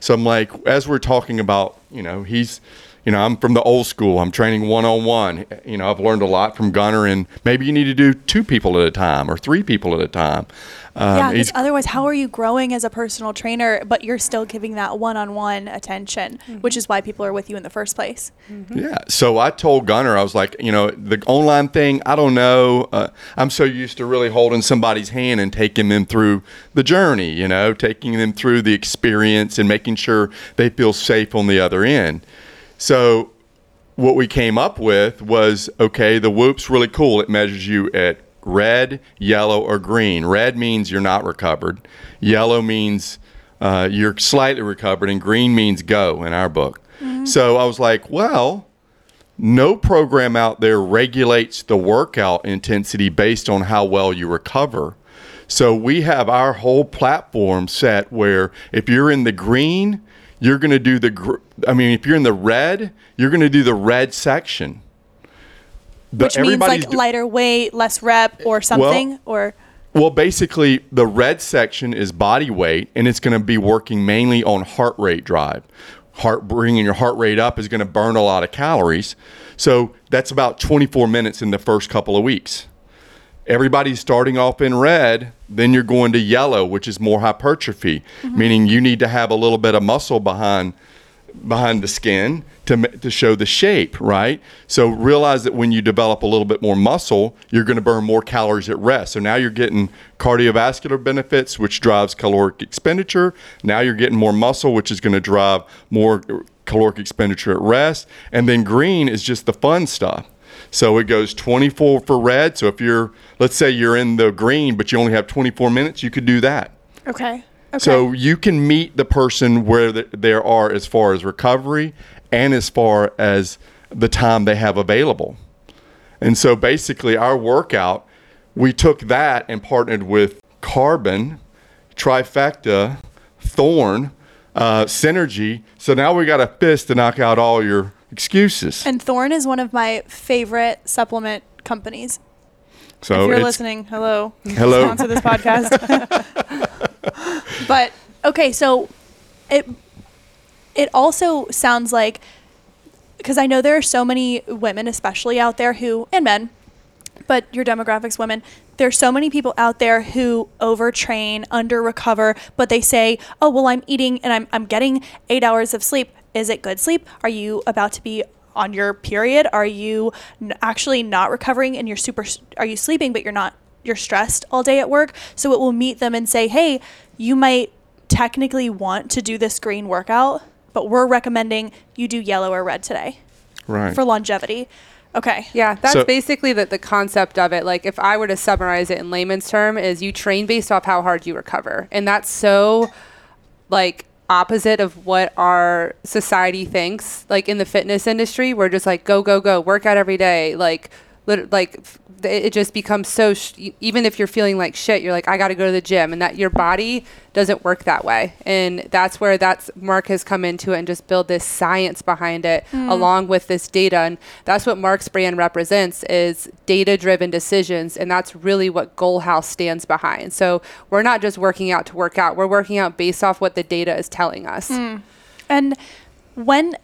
C: So I'm like, as we're talking about, you know, he's, you know, I'm from the old school. I'm training one on one. You know, I've learned a lot from Gunner, and maybe you need to do two people at a time or three people at a time. Um,
A: yeah, because otherwise, how are you growing as a personal trainer, but you're still giving that one-on-one attention, which is why people are with you in the first place.
C: Yeah. So I told Gunner, I was like, you know, the online thing, I don't know. Uh, I'm so used to really holding somebody's hand and taking them through the journey, you know, taking them through the experience and making sure they feel safe on the other end. So what we came up with was okay, the whoop's really cool. It measures you at red, yellow, or green. Red means you're not recovered. Yellow means uh, you're slightly recovered, and green means go in our book. So I was like, well, no program out there regulates the workout intensity based on how well you recover. So we have our whole platform set where if you're in the green, you're going to do the gr- I mean if you're in the red, you're going to do the red section. The-
A: Which means like lighter weight, less rep, eh, or something, or
C: well, basically, the red section is body weight, and it's going to be working mainly on heart rate drive. Heart bringing your heart rate up is going to burn a lot of calories. So that's about 24 minutes in the first couple of weeks. Everybody's starting off in red, then you're going to yellow, which is more hypertrophy, mm-hmm. meaning you need to have a little bit of muscle behind behind the skin to, to show the shape, right? So realize that when you develop a little bit more muscle, you're going to burn more calories at rest. So now you're getting cardiovascular benefits, which drives caloric expenditure. Now you're getting more muscle, which is going to drive more caloric expenditure at rest. And then green is just the fun stuff. So it goes 24 for red. So if you're, let's say you're in the green, but you only have 24 minutes, you could do that.
A: okay, okay.
C: So you can meet the person where th- they are as far as recovery and as far as the time they have available. And so basically, our workout, we took that and partnered with Carbon, Trifecta, Thorne, uh, Synergy. So now we got a fist to knock out all your excuses.
A: And Thorne is one of my favorite supplement companies.
C: So
A: if you're listening, hello.
C: Hello.
A: Sponsor this podcast. but okay, so it it also sounds like because I know there are so many women, especially out there, who and men, but your demographics women. There's so many people out there who overtrain, under recover, but they say, "Oh, well, I'm eating and I'm I'm getting eight hours of sleep. Is it good sleep? Are you about to be on your period? Are you n- actually not recovering and you're super? Are you sleeping but you're not? You're stressed all day at work. So it will meet them and say, "Hey, you might technically want to do this green workout, but we're recommending you do yellow or red today
C: right.
A: for longevity." Okay.
B: Yeah, that's
C: So-
B: basically the, the concept of it. Like, if I were to summarize it in layman's term, is you train based off how hard you recover, and that's so like opposite of what our society thinks. Like in the fitness industry, we're just like go go go, work out every day. Like, like it just becomes so. Sh- even if you're feeling like shit, you're like I got to go to the gym, and that your body doesn't work that way. And that's where that's Mark has come into it and just build this science behind it mm. along with this data. And that's what Mark's brand represents is data driven decisions. And that's really what Goal House stands behind. So we're not just working out to work out. We're working out based off what the data is telling us. Mm.
A: And when,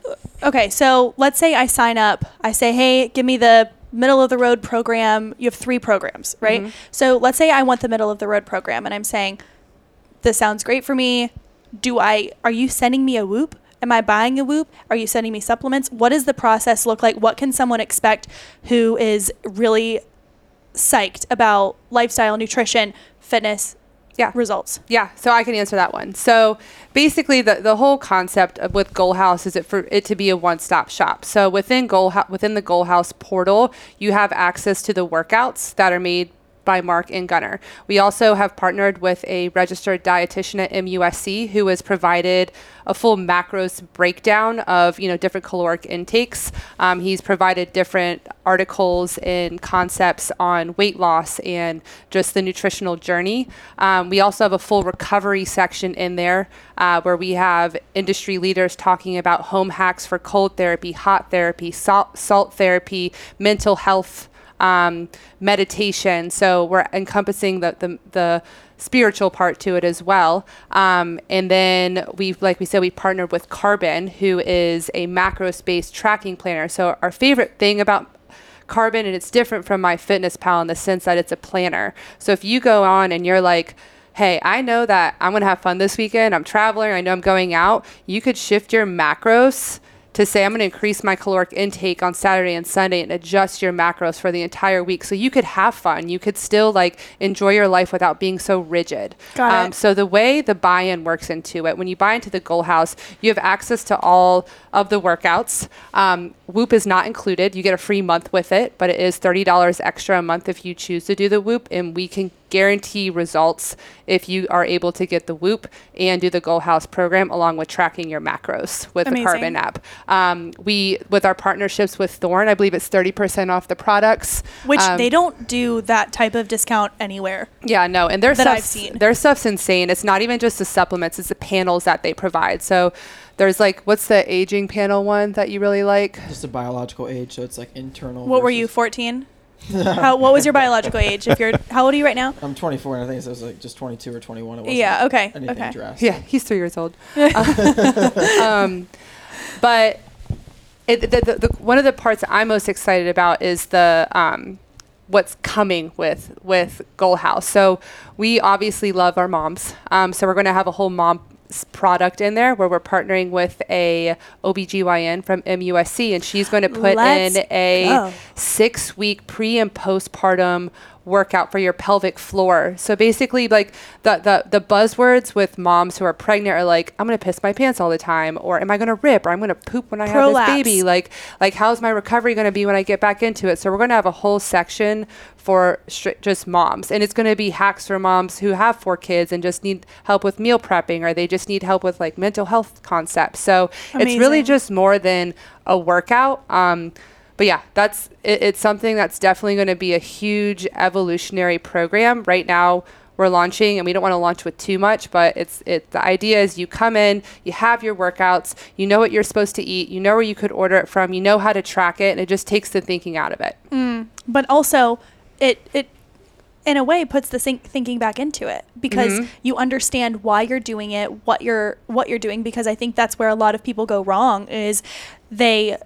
A: okay, so let's say I sign up, I say, hey, give me the middle of the road program. You have three programs, right? Mm-hmm. So let's say I want the middle of the road program and I'm saying, this sounds great for me. Do I, are you sending me a whoop? Am I buying a whoop? Are you sending me supplements? What does the process look like? What can someone expect who is really psyched about lifestyle, nutrition, fitness,
B: Yeah.
A: results?
B: Yeah, so I can answer that one. So basically, the, the whole concept of with Goal House is it for it to be a one stop shop. So within Goal within the Goal House portal, you have access to the workouts that are made by Mark and Gunner. We also have partnered with a registered dietitian at MUSC who has provided a full macros breakdown of you know different caloric intakes. Um, he's provided different articles and concepts on weight loss and just the nutritional journey. Um, we also have a full recovery section in there uh, where we have industry leaders talking about home hacks for cold therapy, hot therapy, salt, salt therapy, mental health um, meditation. So we're encompassing the, the, the spiritual part to it as well. Um, and then we've, like we said, we partnered with Carbon, who is a macros based tracking planner. So our favorite thing about Carbon, and it's different from MyFitnessPal in the sense that it's a planner. So if you go on and you're like, hey, I know that I'm going to have fun this weekend, I'm traveling, I know I'm going out, you could shift your macros to say I'm going to increase my caloric intake on Saturday and Sunday and adjust your macros for the entire week so you could have fun. You could still like enjoy your life without being so rigid.
A: Got it.
B: So the way the buy-in works into it, when you buy into the Goal House, you have access to all of the workouts. Um, Whoop is not included. You get a free month with it, but it is $30 extra a month if you choose to do the Whoop, and we can guarantee results if you are able to get the Whoop and do the Goal House program along with tracking your macros with
A: Amazing.
B: the Carbon app. Um, we, with our partnerships with Thorne, I believe it's 30% off the products.
A: Which
B: Um,
A: they don't do that type of discount anywhere.
B: yeah, no, and their
A: that I've
B: stuff's, their stuff's insane. It's not even just the supplements; it's the panels that they provide. So, there's like, what's the aging panel one that you really like?
D: Just a biological age, so it's like internal.
A: What were you, 14? How, what was your biological age? If you're, how old are you right now?
D: I'm 24, and I think it was like just 22 or 21. It wasn't
A: Yeah. Okay.
D: anything
A: Okay.
D: drastic.
B: Yeah, he's three years old. um, but it, the, the, the, one of the parts I'm most excited about is the um, what's coming with with Goal House. So we obviously love our moms. Um, so we're going to have a whole mom s- product in there where we're partnering with a OBGYN from MUSC and she's going to put
A: Let's
B: in a
A: go.
B: 6 week pre and postpartum workout for your pelvic floor. So basically like the the the buzzwords with moms who are pregnant are like I'm going to piss my pants all the time or am I going to rip or I'm going to poop when I have
A: Prolapse.
B: this baby like like how's my recovery going to be when I get back into it. So we're going to have a whole section for stri- just moms and it's going to be hacks for moms who have four kids and just need help with meal prepping or they just need help with like mental health concepts. So it's really just more than a workout. Um, but yeah, that's it, it's something that's definitely going to be a huge evolutionary program. Right now, we're launching, and we don't want to launch with too much, but it's it. The idea is you come in, you have your workouts, you know what you're supposed to eat, you know where you could order it from, you know how to track it, and it just takes the thinking out of it.
A: but also it it in a way puts the think- thinking back into it because
B: Mhm.
A: you understand why you're doing it what you're what you're doing because i think that's where a lot of people go wrong is they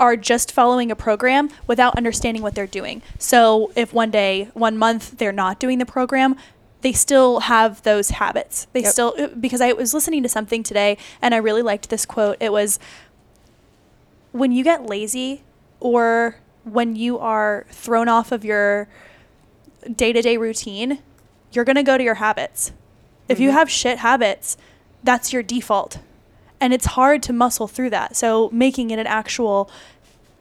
A: are just following a program without understanding what they're doing so if one day one month they're not doing the program they still have those habits they
B: Yep.
A: still because i was listening to something today and i really liked this quote it was when you get lazy or when you are thrown off of your day to day routine, you're going to go to your habits. If you
B: Mhm.
A: have shit habits, that's your default. And it's hard to muscle through that. So making it an actual,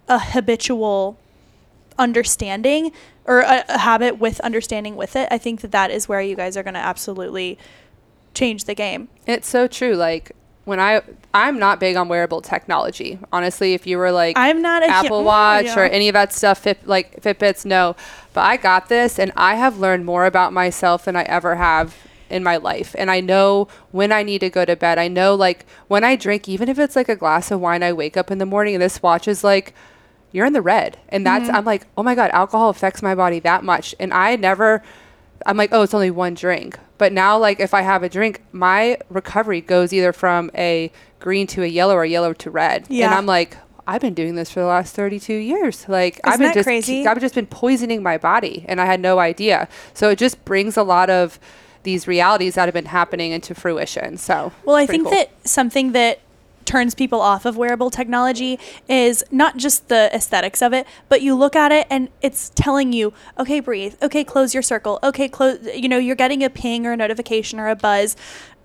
A: a habitual understanding or a, a habit with understanding with it, I think that that is where you guys are going to absolutely change the game.
B: It's so true. Like when I I'm not big on wearable technology. Honestly, if you were like
A: I'm not a
B: Apple mm,
A: yeah,
B: Watch
A: yeah.
B: or any of that stuff, Fit, like Fitbits, no. But I got this, and I have learned more about myself than I ever have in my life. And I know when I need to go to bed. I know like when I drink, even if it's like a glass of wine, I wake up in the morning and this watch is like, you're in the red. And that's,
A: Mm-hmm.
B: I'm like, oh my God, alcohol affects my body that much. And I never, I'm like, oh, it's only one drink. But now, like, if I have a drink, my recovery goes either from a green to a yellow or yellow to red. And I'm like, I've been doing this for the last 32 years. Like, I've been just,
A: crazy?
B: I've just been poisoning my body and I had no idea. So it just brings a lot of these realities that have been happening into fruition. So,
A: Well, I think
B: cool.
A: that something that turns people off of wearable technology is not just the aesthetics of it, but you look at it and it's telling you, okay, breathe. Okay, close your circle. Okay, close. You know, you're getting a ping or a notification or a buzz,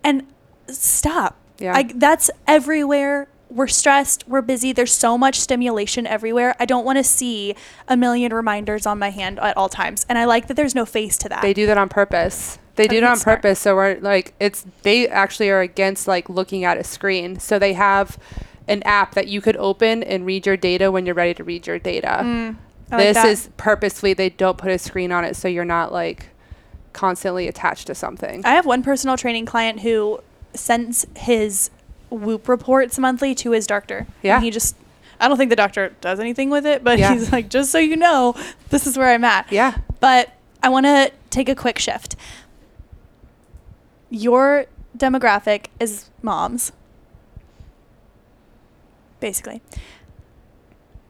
A: and stop.
B: Yeah.
A: I, that's everywhere. We're stressed. We're busy. There's so much stimulation everywhere. I don't want to see a million reminders on my hand at all times. And I like that there's no face to that.
B: They do that on purpose. They do it on
A: smart.
B: purpose. So we're like, it's they actually are against like looking at a screen. So they have an app that you could open and read your data when you're ready to read your data.
A: Mm, like
B: this is purposefully they don't put a screen on it so you're not like constantly attached to something.
A: I have one personal training client who sends his Whoop reports monthly to his doctor.
B: Yeah.
A: And he just, I don't think the doctor does anything with it, but
B: Yeah.
A: he's like, just so you know, this is where I'm at.
B: yeah.
A: But I want to take a quick shift. Your demographic is moms, basically.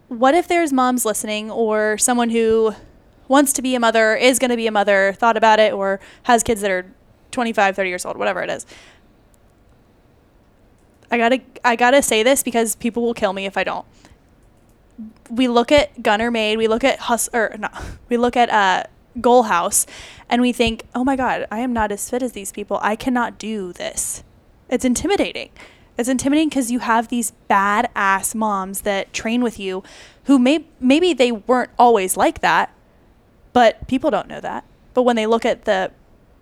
A: What if there's moms listening or someone who wants to be a mother, is going to be a mother, thought about it, or has kids that are 25, 30 years old, whatever it is? I gotta, I gotta say this because people will kill me if I don't we look at Gunner Made, we look at Hus or no, we look at uh, Goal House, and we think, oh my God, I am not as fit as these people. I cannot do this. It's intimidating. It's intimidating because you have these badass moms that train with you, who may maybe they weren't always like that, but people don't know that. But when they look at the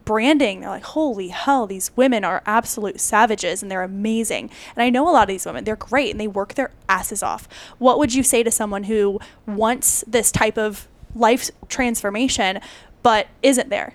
A: branding, they're like, holy hell, these women are absolute savages and they're amazing. And I know a lot of these women, they're great and they work their asses off. What would you say to someone who wants this type of life transformation but isn't there?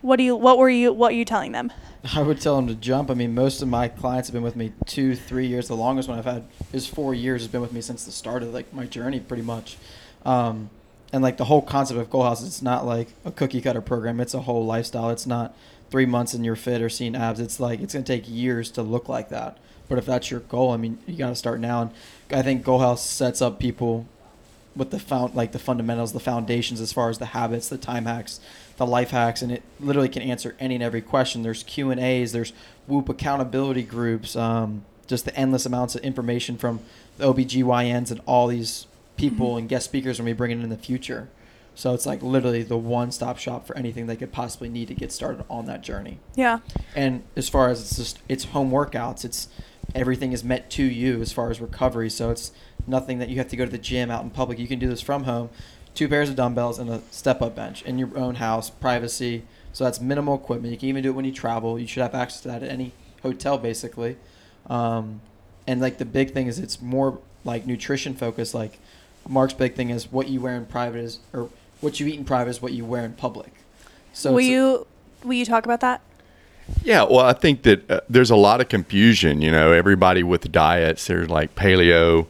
A: What do you what were you what are you telling them?
D: I would tell them to jump. I mean, most of my clients have been with me two, three years. The longest one I've had is four years. Has been with me since the start of like my journey, pretty much. Um, and like the whole concept of Goal House, it's not like a cookie cutter program. It's a whole lifestyle. It's not three months and you're fit or seeing abs. It's like it's gonna take years to look like that. But if that's your goal, I mean, you got to start now. And I think Goal House sets up people with the found like the fundamentals, the foundations as far as the habits, the time hacks, the life hacks, and it literally can answer any and every question. There's Q and A's, there's Whoop accountability groups, um, just the endless amounts of information from the OBGYNs and all these people and guest speakers when we bring it in the future. So it's like literally the one-stop shop for anything they could possibly need to get started on that journey.
A: Yeah.
D: And as far as it's just it's home workouts, it's everything is meant to you as far as recovery. So it's nothing that you have to go to the gym out in public. You can do this from home, two pairs of dumbbells and a step up bench in your own house, privacy. So that's minimal equipment. You can even do it when you travel. You should have access to that at any hotel basically. Um, and like the big thing is it's more like nutrition focused. Like Mark's big thing is what you wear in private is or what you eat in private is what you wear in public. So
A: will you will you talk about that?
C: Yeah, well, I think that uh, there's a lot of confusion. You know, everybody with diets, there's like paleo,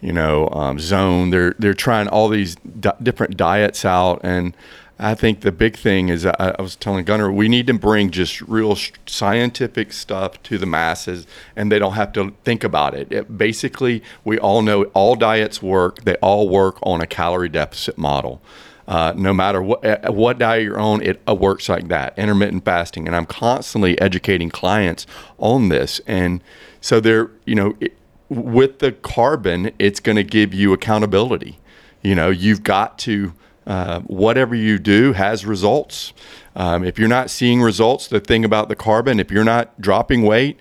C: you know, um, zone. They're they're trying all these di- different diets out, and I think the big thing is I, I was telling Gunner we need to bring just real sh- scientific stuff to the masses, and they don't have to think about it. it. Basically, we all know all diets work. They all work on a calorie deficit model. Uh, no matter what uh, what diet you're on, it uh, works like that. Intermittent fasting, and I'm constantly educating clients on this. And so they're, you know, it, with the carbon, it's going to give you accountability. You know, you've got to uh, whatever you do has results. Um, if you're not seeing results, the thing about the carbon, if you're not dropping weight,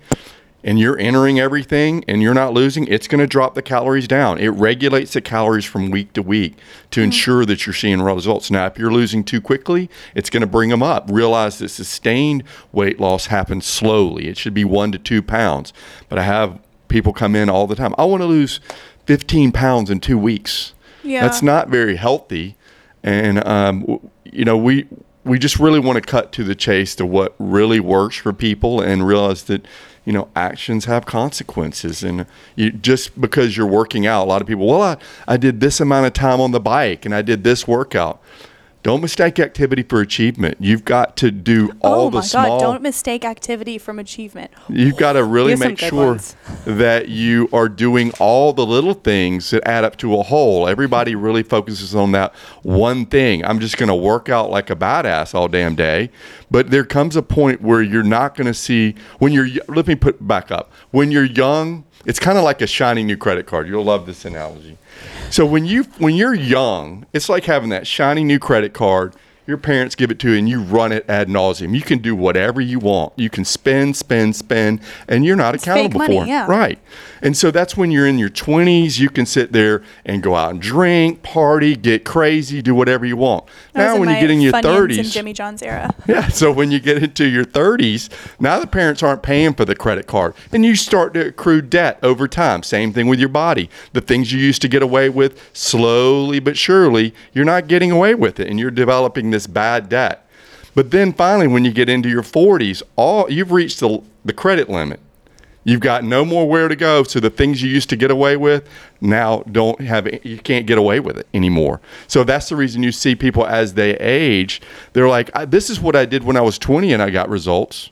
C: and you're entering everything and you're not losing, it's going to drop the calories down. It regulates the calories from week to week to mm-hmm. ensure that you're seeing results. Now, if you're losing too quickly, it's going to bring them up. Realize that sustained weight loss happens slowly. It should be one to two pounds. But I have people come in all the time. I want to lose 15 pounds in two weeks. Yeah. That's not very healthy. And, um, you know, we, we just really want to cut to the chase to what really works for people and realize that you know actions have consequences. And you, just because you're working out a lot of people well I, I did this amount of time on the bike and i did this workout don't mistake activity for achievement. You've got to do oh all
A: oh
C: the small.
A: Oh my God, don't mistake activity from achievement.
C: You've got to really make sure that you are doing all the little things that add up to a whole. Everybody really focuses on that one thing. I'm just going to work out like a badass all damn day. But there comes a point where you're not going to see when you're. Let me put back up. When you're young, it's kind of like a shiny new credit card. You'll love this analogy so when you when you're young, it's like having that shiny new credit card your parents give it to you and you run it ad nauseum. You can do whatever you want. You can spend, spend, spend, and you're not
A: it's
C: accountable
A: money,
C: for it.
A: Yeah.
C: Right. And so that's when you're in your 20s, you can sit there and go out and drink, party, get crazy, do whatever you want. Now, when you get in your 30s,
A: in Jimmy John's era.
C: Yeah. So when you get into your 30s, now the parents aren't paying for the credit card and you start to accrue debt over time. Same thing with your body. The things you used to get away with slowly but surely, you're not getting away with it and you're developing this bad debt. But then finally, when you get into your 40s, all you've reached the, the credit limit. You've got no more where to go. So the things you used to get away with now don't have you can't get away with it anymore. So that's the reason you see people as they age, they're like, "This is what I did when I was 20 and I got results."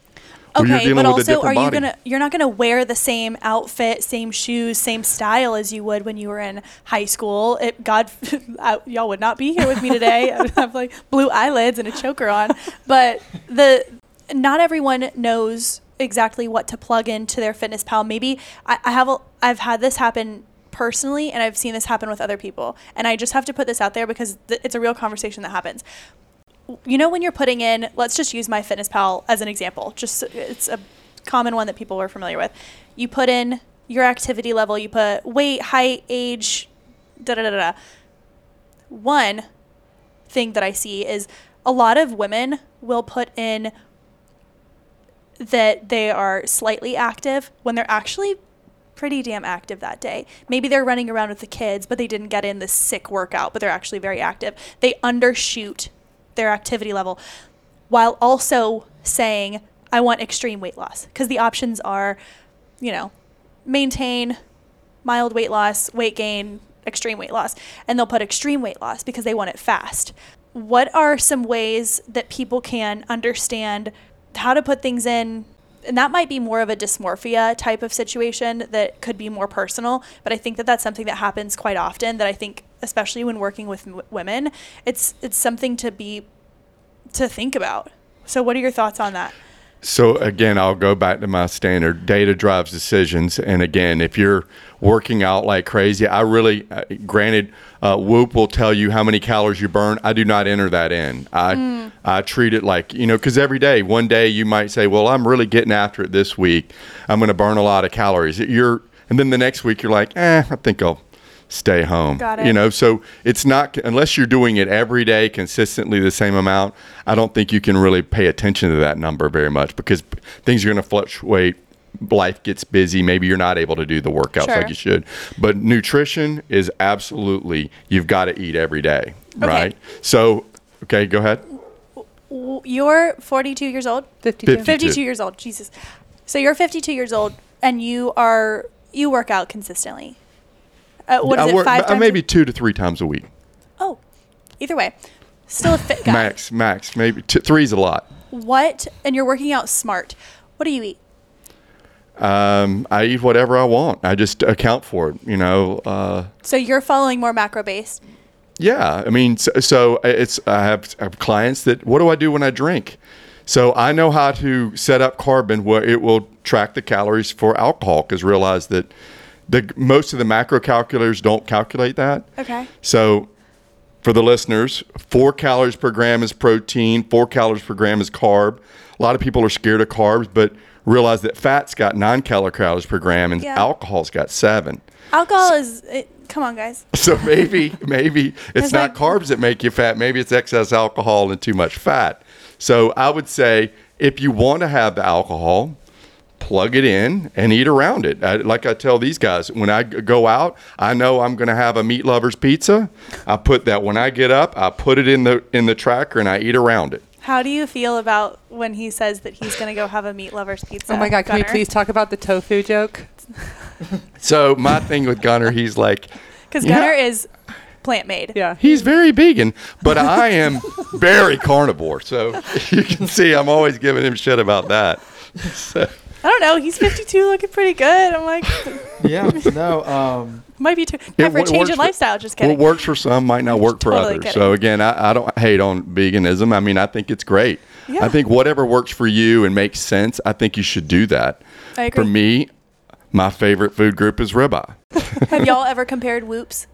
A: Okay, but also, are you body. gonna? You're not gonna wear the same outfit, same shoes, same style as you would when you were in high school. It, God, I, y'all would not be here with me today. I would have like blue eyelids and a choker on. But the not everyone knows exactly what to plug into their fitness pal. Maybe I, I have a, I've had this happen personally and I've seen this happen with other people. And I just have to put this out there because th- it's a real conversation that happens you know when you're putting in let's just use MyFitnessPal as an example just it's a common one that people are familiar with you put in your activity level you put weight height age da da da da one thing that i see is a lot of women will put in that they are slightly active when they're actually pretty damn active that day. Maybe they're running around with the kids, but they didn't get in this sick workout, but they're actually very active. They undershoot their activity level while also saying, I want extreme weight loss. Because the options are, you know, maintain mild weight loss, weight gain, extreme weight loss. And they'll put extreme weight loss because they want it fast. What are some ways that people can understand how to put things in? And that might be more of a dysmorphia type of situation that could be more personal. But I think that that's something that happens quite often that I think especially when working with m- women, it's it's something to be to think about. So, what are your thoughts on that?
C: So again, I'll go back to my standard data drives decisions. And again, if you're working out like crazy, I really, uh, granted, uh, Whoop will tell you how many calories you burn. I do not enter that in. I mm. I treat it like you know, because every day, one day you might say, well, I'm really getting after it this week. I'm going to burn a lot of calories. You're, and then the next week you're like, eh, I think I'll stay home.
A: Got it.
C: You know, so it's not unless you're doing it every day consistently the same amount. I don't think you can really pay attention to that number very much because things are going to fluctuate. Life gets busy. Maybe you're not able to do the workouts sure. like you should. But nutrition is absolutely you've got to eat every day, okay. right? So, okay, go ahead.
A: you're 42 years old.
B: 52.
C: 50.
A: 52 years old. Jesus. So you're 52 years old, and you are you work out consistently. Uh, what is
C: I
A: it?
C: work
A: five
C: uh,
A: times?
C: maybe two to three times a week.
A: Oh, either way, still a fit guy.
C: Max, max, maybe t- three's a lot.
A: What? And you're working out smart. What do you eat?
C: Um, I eat whatever I want. I just account for it. You know. Uh,
A: So you're following more macro based.
C: Yeah, I mean, so, so it's I have, I have clients that what do I do when I drink? So I know how to set up Carbon where it will track the calories for alcohol because realize that the most of the macro calculators don't calculate that.
A: Okay.
C: So for the listeners, four calories per gram is protein, four calories per gram is carb. A lot of people are scared of carbs, but realize that fat's got nine calories per gram and
A: Yeah.
C: alcohol's got seven.
A: Alcohol is. It, come on, guys.
C: So maybe maybe it's
A: It's
C: not
A: like-
C: carbs that make you fat. Maybe it's excess alcohol and too much fat. So I would say if you want to have the alcohol, plug it in and eat around it. I, like I tell these guys, when I go out, I know I'm going to have a meat lovers pizza. I put that when I get up, I put it in the in the tracker and I eat around it.
A: How do you feel about when he says that he's going to go have a meat lover's pizza?
B: Oh my God, can we please talk about the tofu joke?
C: So my thing with Gunner, he's like,
A: Because
C: Gunner
A: Gunnar is plant made.
B: Yeah.
C: He's very vegan, but I am very carnivore. So you can see I'm always giving him shit about that. So,
A: I don't know. He's 52, looking pretty good. I'm like,
D: Yeah. No. Um.
A: might be too.
C: It
A: Time for a change
C: works
A: in
C: for-
A: lifestyle. Just kidding.
C: what works for some might not work for
A: Totally
C: others.
A: kidding.
C: So again, I, I don't hate on veganism. I mean, I think it's great.
A: Yeah.
C: I think whatever works for you and makes sense, I think you should do that.
A: I agree.
C: For me, my favorite food group is ribeye.
A: Have y'all ever compared whoops?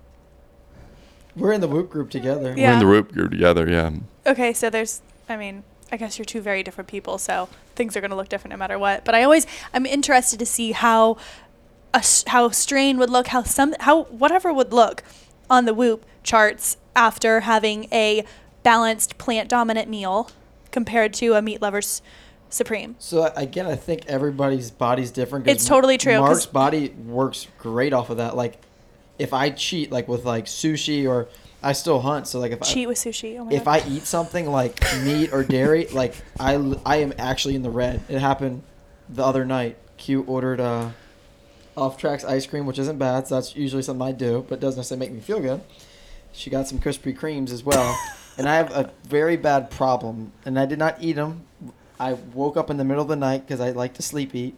D: We're in the Whoop group together.
A: Yeah.
C: We're in the whoop group together. Yeah.
A: Okay, so there's, I mean, I guess you're two very different people, so things are going to look different no matter what. But I always, I'm interested to see how, a, how strain would look, how some, how whatever would look on the Whoop charts after having a balanced plant dominant meal compared to a meat lover's supreme.
D: So again, I think everybody's body's different.
A: It's totally true.
D: Mark's body works great off of that. Like, if I cheat, like with like sushi, or I still hunt. So like if I
A: Cheat with sushi. Oh
D: if
A: God.
D: I eat something like meat or dairy, like I I am actually in the red. It happened the other night. Q ordered uh, off tracks ice cream, which isn't bad. So that's usually something I do, but doesn't necessarily make me feel good. She got some Krispy Kremes as well, and I have a very bad problem, and I did not eat them. I woke up in the middle of the night because I like to sleep eat,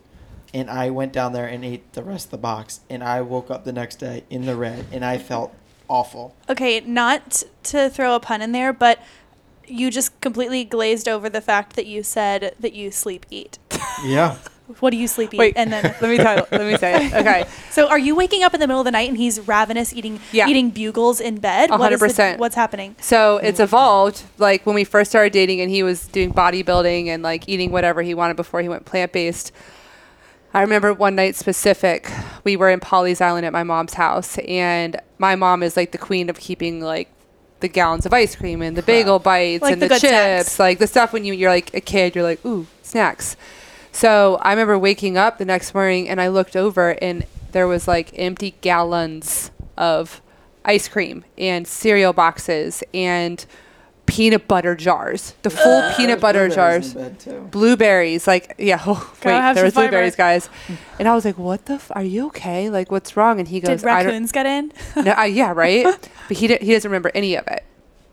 D: and I went down there and ate the rest of the box, and I woke up the next day in the red, and I felt awful.
A: Okay, not to throw a pun in there, but you just completely glazed over the fact that you said that you sleep eat.
D: Yeah.
A: What do you sleep eat?
B: Wait,
A: And then
B: let me tell. Let me say. It. Okay.
A: So are you waking up in the middle of the night and he's ravenous eating
B: Yeah.
A: eating bugles in bed?
B: A
A: What is
B: hundred
A: the-
B: percent.
A: What's happening?
B: So it's evolved. Like when we first started dating, and he was doing bodybuilding and like eating whatever he wanted before he went plant based. I remember one night specific, we were in Pawleys Island at my mom's house, and my mom is like the queen of keeping like the gallons of ice cream and the bagel bites
A: Like
B: and
A: the
B: the,
A: good
B: chips,
A: snacks.
B: like the stuff when you you're like a kid, you're like ooh snacks. So I remember waking up the next morning and I looked over and there was like empty gallons of ice cream and cereal boxes and peanut butter jars, the full peanut butter jars,
D: Blueberries in
B: blueberries. Like yeah, oh,
A: Gotta
B: wait,
A: have
B: there
A: some
B: was
A: fiber.
B: blueberries, guys. And I was like, what the? F- are you okay? Like what's wrong? And he goes,
A: Did
B: I don't.
A: raccoons get in?
B: No, I, yeah, right. but he d- he doesn't remember any of it.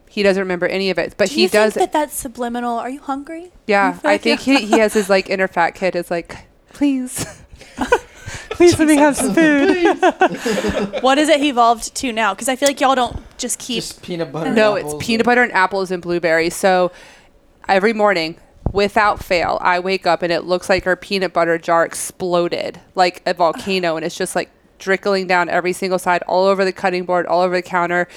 B: He doesn't remember any of it. But
A: Do
B: he
A: you
B: does.
A: think that that's subliminal? Are you hungry?
B: yeah,
A: feel
B: I
A: like
B: think he, he has his like inner fat kid is like, please, please let me have some food.
A: what is it he evolved to now? Because I feel like y'all don't just keep.
D: Just peanut butter.
B: no,
D: apples
B: it's peanut
D: or-
B: butter and apples and blueberries. So every morning, without fail, I wake up and it looks like our peanut butter jar exploded like a volcano, and it's just like trickling down every single side, all over the cutting board, all over the counter.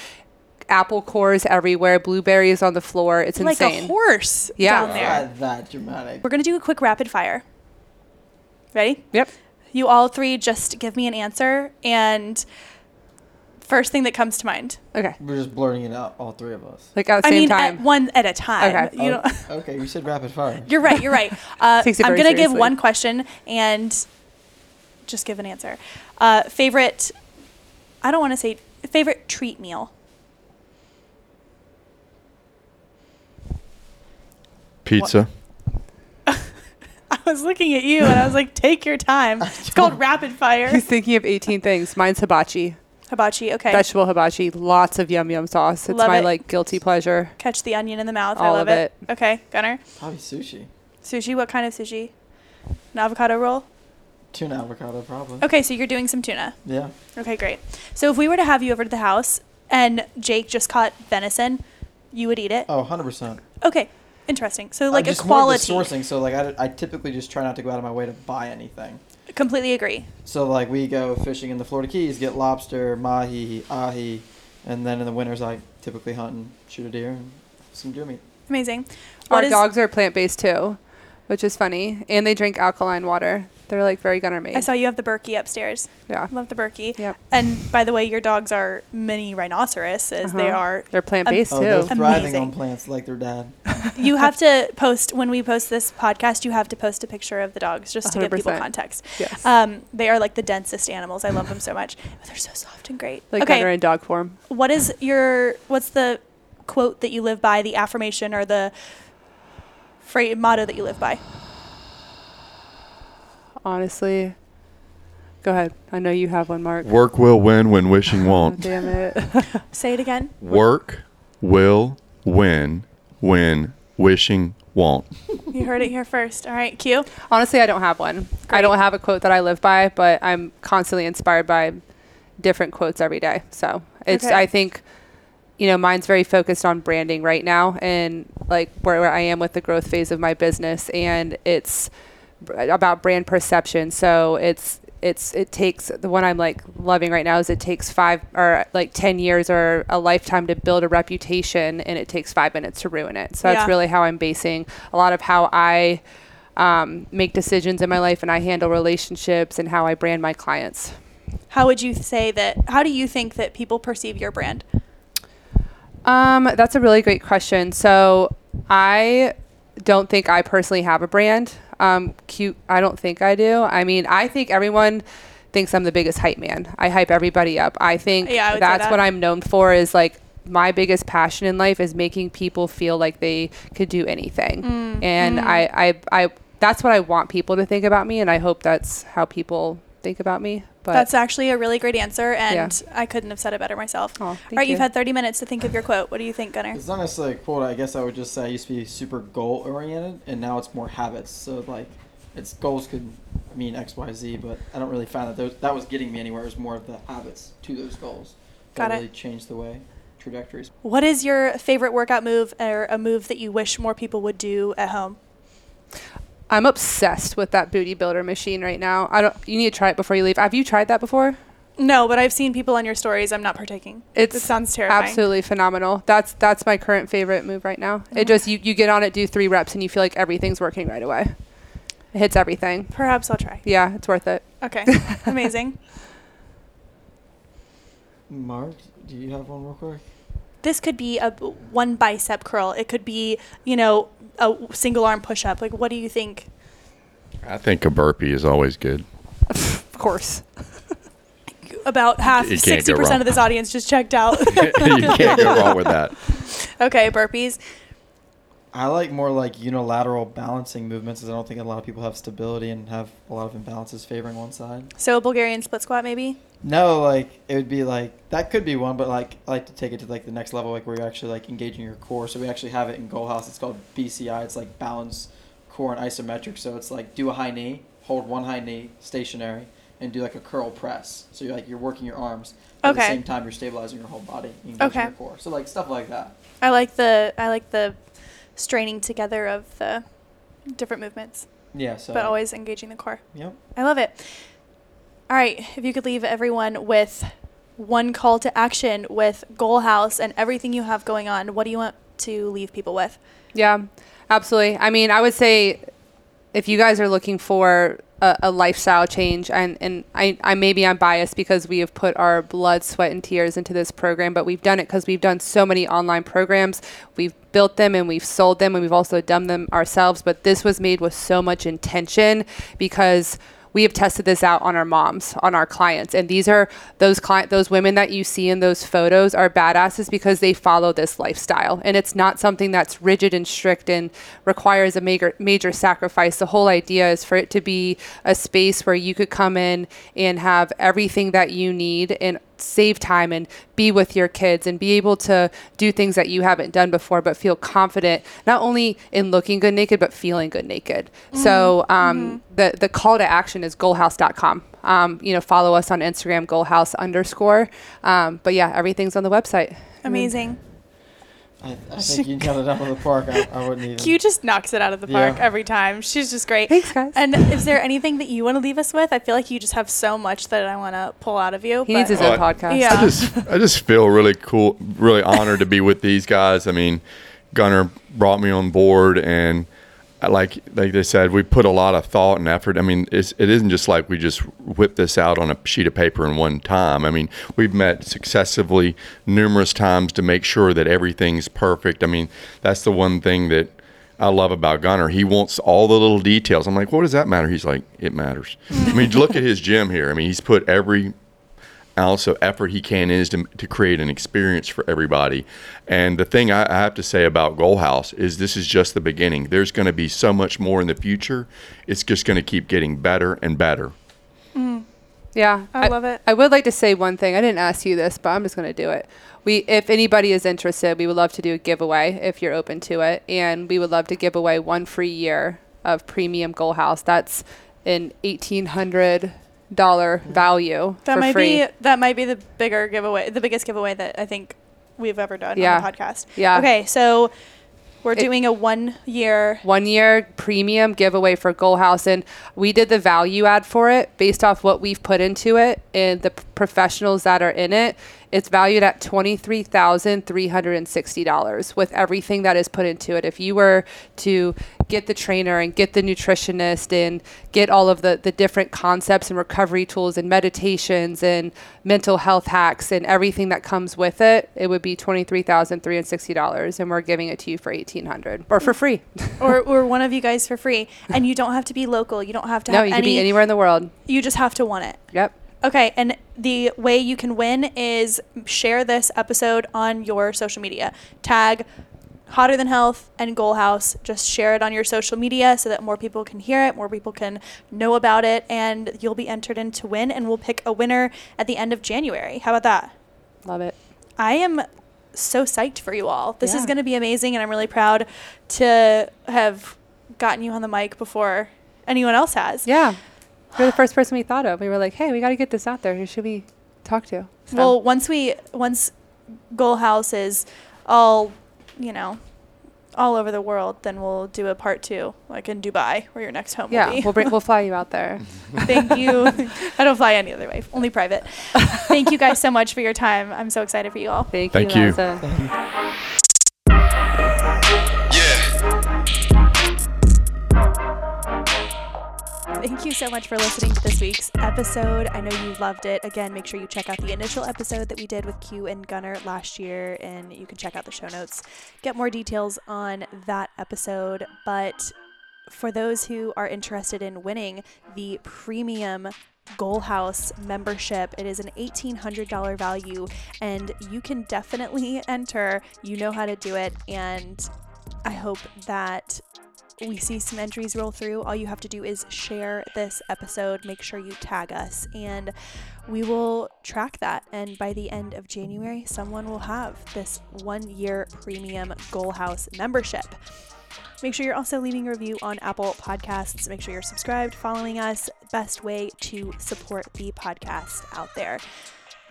B: Apple cores everywhere, blueberries on the floor. It's
A: like
B: insane.
A: a horse
B: Yeah.
A: down there.
D: Not that dramatic.
A: We're gonna do a quick rapid fire. Ready?
B: Yep.
A: You all three just give me an answer and first thing that comes to mind.
B: Okay.
D: We're just blurting it out, all three of us.
B: Like at the
A: I
B: same
A: mean,
B: time.
A: At one at a time.
B: Okay.
A: You know,
D: Oh, okay, you said rapid fire.
A: you're right. You're right. Uh, I'm gonna give one question and just give an answer. Uh, favorite. I don't want to say favorite treat meal.
C: Pizza.
A: I was looking at you and I was like, take your time. It's called rapid fire.
B: He's thinking of 18 things. Mine's hibachi,
A: Hibachi. Okay.
B: vegetable hibachi, lots of yum yum sauce. It's
A: Love
B: my
A: it.
B: like guilty pleasure.
A: Catch the onion in the mouth. I
B: All
A: love
B: of
A: it. Okay, Gunner.
D: Probably sushi.
A: Sushi. What kind of sushi? An avocado roll.
D: Tuna avocado, probably.
A: Okay, so you're doing some tuna.
D: Yeah.
A: Okay, great. So if we were to have you over to the house and Jake just caught venison, you would eat it.
D: Oh, 100%.
A: Okay, interesting. So like
D: I'm
A: a
D: just more of
A: quality.
D: the sourcing, so like I, I typically just try not to go out of my way to buy anything.
A: Completely agree.
D: So like we go fishing in the Florida Keys, get lobster, mahi, ahi, and then in the winters I typically hunt and shoot a deer and some deer meat.
A: Amazing.
B: Our
A: What is?
B: dogs are plant based too, which is funny, and they drink alkaline water. They're like very Gunner Made.
A: I saw you have the Berkey upstairs.
B: yeah,
A: Love the Berkey.
B: Yep.
A: And by the way, your dogs are mini rhinoceroses. They
B: Uh-huh.
A: are.
B: they're plant based
D: Oh,
B: too.
D: they're thriving
A: Amazing.
D: on plants like their dad.
A: You have to post when we post this podcast. You have to post a picture of the dogs just to give people
B: 100%.
A: context.
B: yes,
A: Um, they are like the densest animals. I love them so much. But they're so soft and great.
B: like
A: okay,
B: Gunner in dog form.
A: what is your what's the quote that you live by? The affirmation or the phrase motto that you live by?
B: Honestly, go ahead. I know you have one, Mark.
C: Work will win when wishing won't.
B: damn it.
A: Say it again.
C: Work will win when wishing won't.
A: You heard it here first. All right, Q.
B: Honestly, I don't have one. I don't have a quote that I live by, but I'm constantly inspired by different quotes every day. So it's,
A: Okay.
B: I think, you know, mine's very focused on branding right now and like where, where I am with the growth phase of my business. And it's about brand perception. So it's, it's, it takes the one I'm like loving right now is it takes five or like 10 years or a lifetime to build a reputation and it takes five minutes to ruin it. So
A: Yeah.
B: that's really how I'm basing a lot of how I, um, make decisions in my life and I handle relationships and how I brand my clients.
A: How would you say that? How do you think that people perceive your brand?
B: Um, that's a really great question. So I don't think I personally have a brand. Um, cute. I don't think I do. I mean, I think everyone thinks I'm the biggest hype man. I hype everybody up. I think
A: Yeah, I
B: that's
A: that.
B: what I'm known for is like my biggest passion in life is making people feel like they could do anything.
A: Mm,
B: And I, I, I, that's what I want people to think about me. And I hope that's how people think about me. But
A: That's actually a really great answer, and
B: Yeah.
A: I couldn't have said it better myself.
B: Aw,
A: All
B: thank
A: you've had 30 minutes to think of your quote. What do you think, Gunner?
D: It's not necessarily a quote. I guess I would just say I used to be super goal oriented, and now it's more habits. So like, its goals could mean X, Y, Z, but I don't really find that those, that was getting me anywhere. It was more of the habits to those goals.
A: Got
D: that
A: it.
D: really changed the way trajectories.
A: What is your favorite workout move or a move that you wish more people would do at home?
B: I'm obsessed with that booty builder machine right now. I don't. You need to try it before you leave. Have you tried that before?
A: No, but I've seen people on your stories. I'm not partaking.
B: It's
A: it sounds terrifying.
B: Absolutely phenomenal. That's that's my current favorite move right now.
A: Mm-hmm.
B: It just you, you get on it, do three reps, and you feel like everything's working right away. It hits everything.
A: Perhaps I'll try.
B: Yeah, it's worth it.
A: Okay, amazing.
D: Mark, do you have one real quick?
A: This could be a one bicep curl. It could be, you know, a single arm push up. Like, what do you think?
C: I think a burpee is always good.
B: Of course.
A: About half,
C: You can't
A: sixty
C: go
A: percent
C: wrong.
A: of this audience just checked out.
C: you can't go wrong with that.
A: okay, burpees.
D: I like more like unilateral balancing movements, as I don't think a lot of people have stability and have a lot of imbalances favoring one side.
A: So a Bulgarian split squat, maybe.
D: No, like it would be like that could be one, but like I like to take it to like the next level, like where you're actually like engaging your core. So we actually have it in Goal House. It's called BCI. It's like balance core and isometric. So it's like do a high knee, hold one high knee stationary, and do like a curl press. So you're like you're working your arms. But At the same time, you're stabilizing your whole body, engaging
A: Okay.
D: your core. So like stuff like that.
A: I like the I like the straining together of the different movements,
D: Yeah. So.
A: but always engaging the core.
D: Yep.
A: I love it. All right, if you could leave everyone with one call to action with Goal House and everything you have going on, what do you want to leave people with?
B: Yeah, absolutely. I mean, I would say if you guys are looking for a, a lifestyle change, and, and I, I maybe I'm biased because we have put our blood, sweat, and tears into this program, but we've done it because we've done so many online programs. We've built them and we've sold them, and we've also done them ourselves. But this was made with so much intention because we have tested this out on our moms, on our clients, and these are those client, those women that you see in those photos are badasses because they follow this lifestyle, and it's not something that's rigid and strict and requires a major major sacrifice. The whole idea is for it to be a space where you could come in and have everything that you need and save time and be with your kids and be able to do things that you haven't done before but feel confident not only in looking good naked but feeling good naked. So um, the the call to action is goalhouse.com um, you know follow us on instagram goalhouse underscore. Um, but yeah everything's on the website.
A: Amazing.
D: I, I think you can cut it out of the park. I, I wouldn't even.
A: Q just knocks it out of the park
D: Yeah.
A: every time. She's just great.
B: Thanks, guys.
A: And is there anything that you want to leave us with? I feel like you just have so much that I want to pull out of you.
B: he needs his own
C: Well, I-
B: podcast
A: Yeah.
C: I just I just feel really cool, really honored to be with these guys. I mean, Gunner brought me on board, and I like like they said, we put a lot of thought and effort. I mean, it's, it isn't just like we just whip this out on a sheet of paper in one time. I mean, we've met successively numerous times to make sure that everything's perfect. I mean, that's the one thing that. I love about Gunner. He wants all the little details. I'm like, what does that matter? He's like, it matters. I mean, look at his gym here. I mean, he's put every ounce of effort he can is to, to create an experience for everybody. And the thing I, I have to say about Goal House is this is just the beginning. There's going to be so much more in the future. It's just going to keep getting better and better. Mm.
B: Yeah,
A: I love it.
B: I would like to say one thing. I didn't ask you this, but I'm just going to do it. We, if anybody is interested, we would love to do a giveaway if you're open to it, and we would love to give away one free year of premium Goal House. That's an eighteen hundred dollar value
A: That might
B: free.
A: be that might be the bigger giveaway, the biggest giveaway that I think we've ever done
B: Yeah.
A: on the podcast.
B: Yeah.
A: Okay, so we're
B: It-
A: doing a one year.
B: one year premium giveaway for Goal House, and we did the value add for it based off what we've put into it and the professionals that are in it. It's valued at twenty three thousand three hundred and sixty dollars with everything that is put into it. If you were to get the trainer and get the nutritionist and get all of the, the different concepts and recovery tools and meditations and mental health hacks and everything that comes with it, it would be twenty three thousand three hundred sixty dollars, and we're giving it to you for eighteen hundred or for free.
A: or, or one of you guys for free, and you don't have to be local. You don't have to
B: no,
A: have
B: you
A: any.
B: could be anywhere in the world.
A: you just have to want it.
B: Yep.
A: Okay, and the way you can win is share this episode on your social media. Tag Hotter Than Health and Goal House. Just share it on your social media so that more people can hear it, more people can know about it, and you'll be entered in to win. And we'll pick a winner at the end of January. How about that?
B: Love it.
A: I am so psyched for you all. This is going to be amazing, and I'm really proud to have gotten you on the mic before anyone else has.
B: Yeah. You're the first person we thought of. We were like, hey, we got to get this out there. Who should we talk to? So-
A: Well, once we once Goal House is all, you know, all over the world, then we'll do a part two, like in Dubai, where your next home
B: yeah,
A: will be.
B: we'll bring, we'll fly you out there.
A: Thank you. I don't fly any other way, only private. Thank you guys so much for your time. I'm so excited for you all.
B: Thank,
C: Thank
B: you.
C: you.
A: Thank you so much for listening to this week's episode. I know you loved it. Again, make sure you check out the initial episode that we did with Q and Gunner last year, and you can check out the show notes, get more details on that episode. But for those who are interested in winning the premium Goal House membership, it is an $1,800 value, and you can definitely enter. You know how to do it, and I hope that we see some entries roll through, all you have to do is share this episode. Make sure you tag us, and we will track that. And by the end of January, someone will have this one year premium Goal House membership. Make sure you're also leaving a review on Apple Podcasts. Make sure you're subscribed, following us. Best way to support the podcast out there.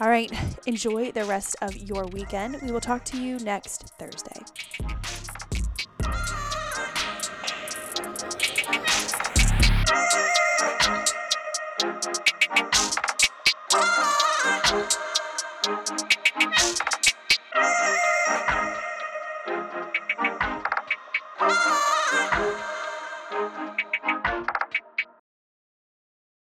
A: All right, enjoy the rest of your weekend. We will talk to you next Thursday.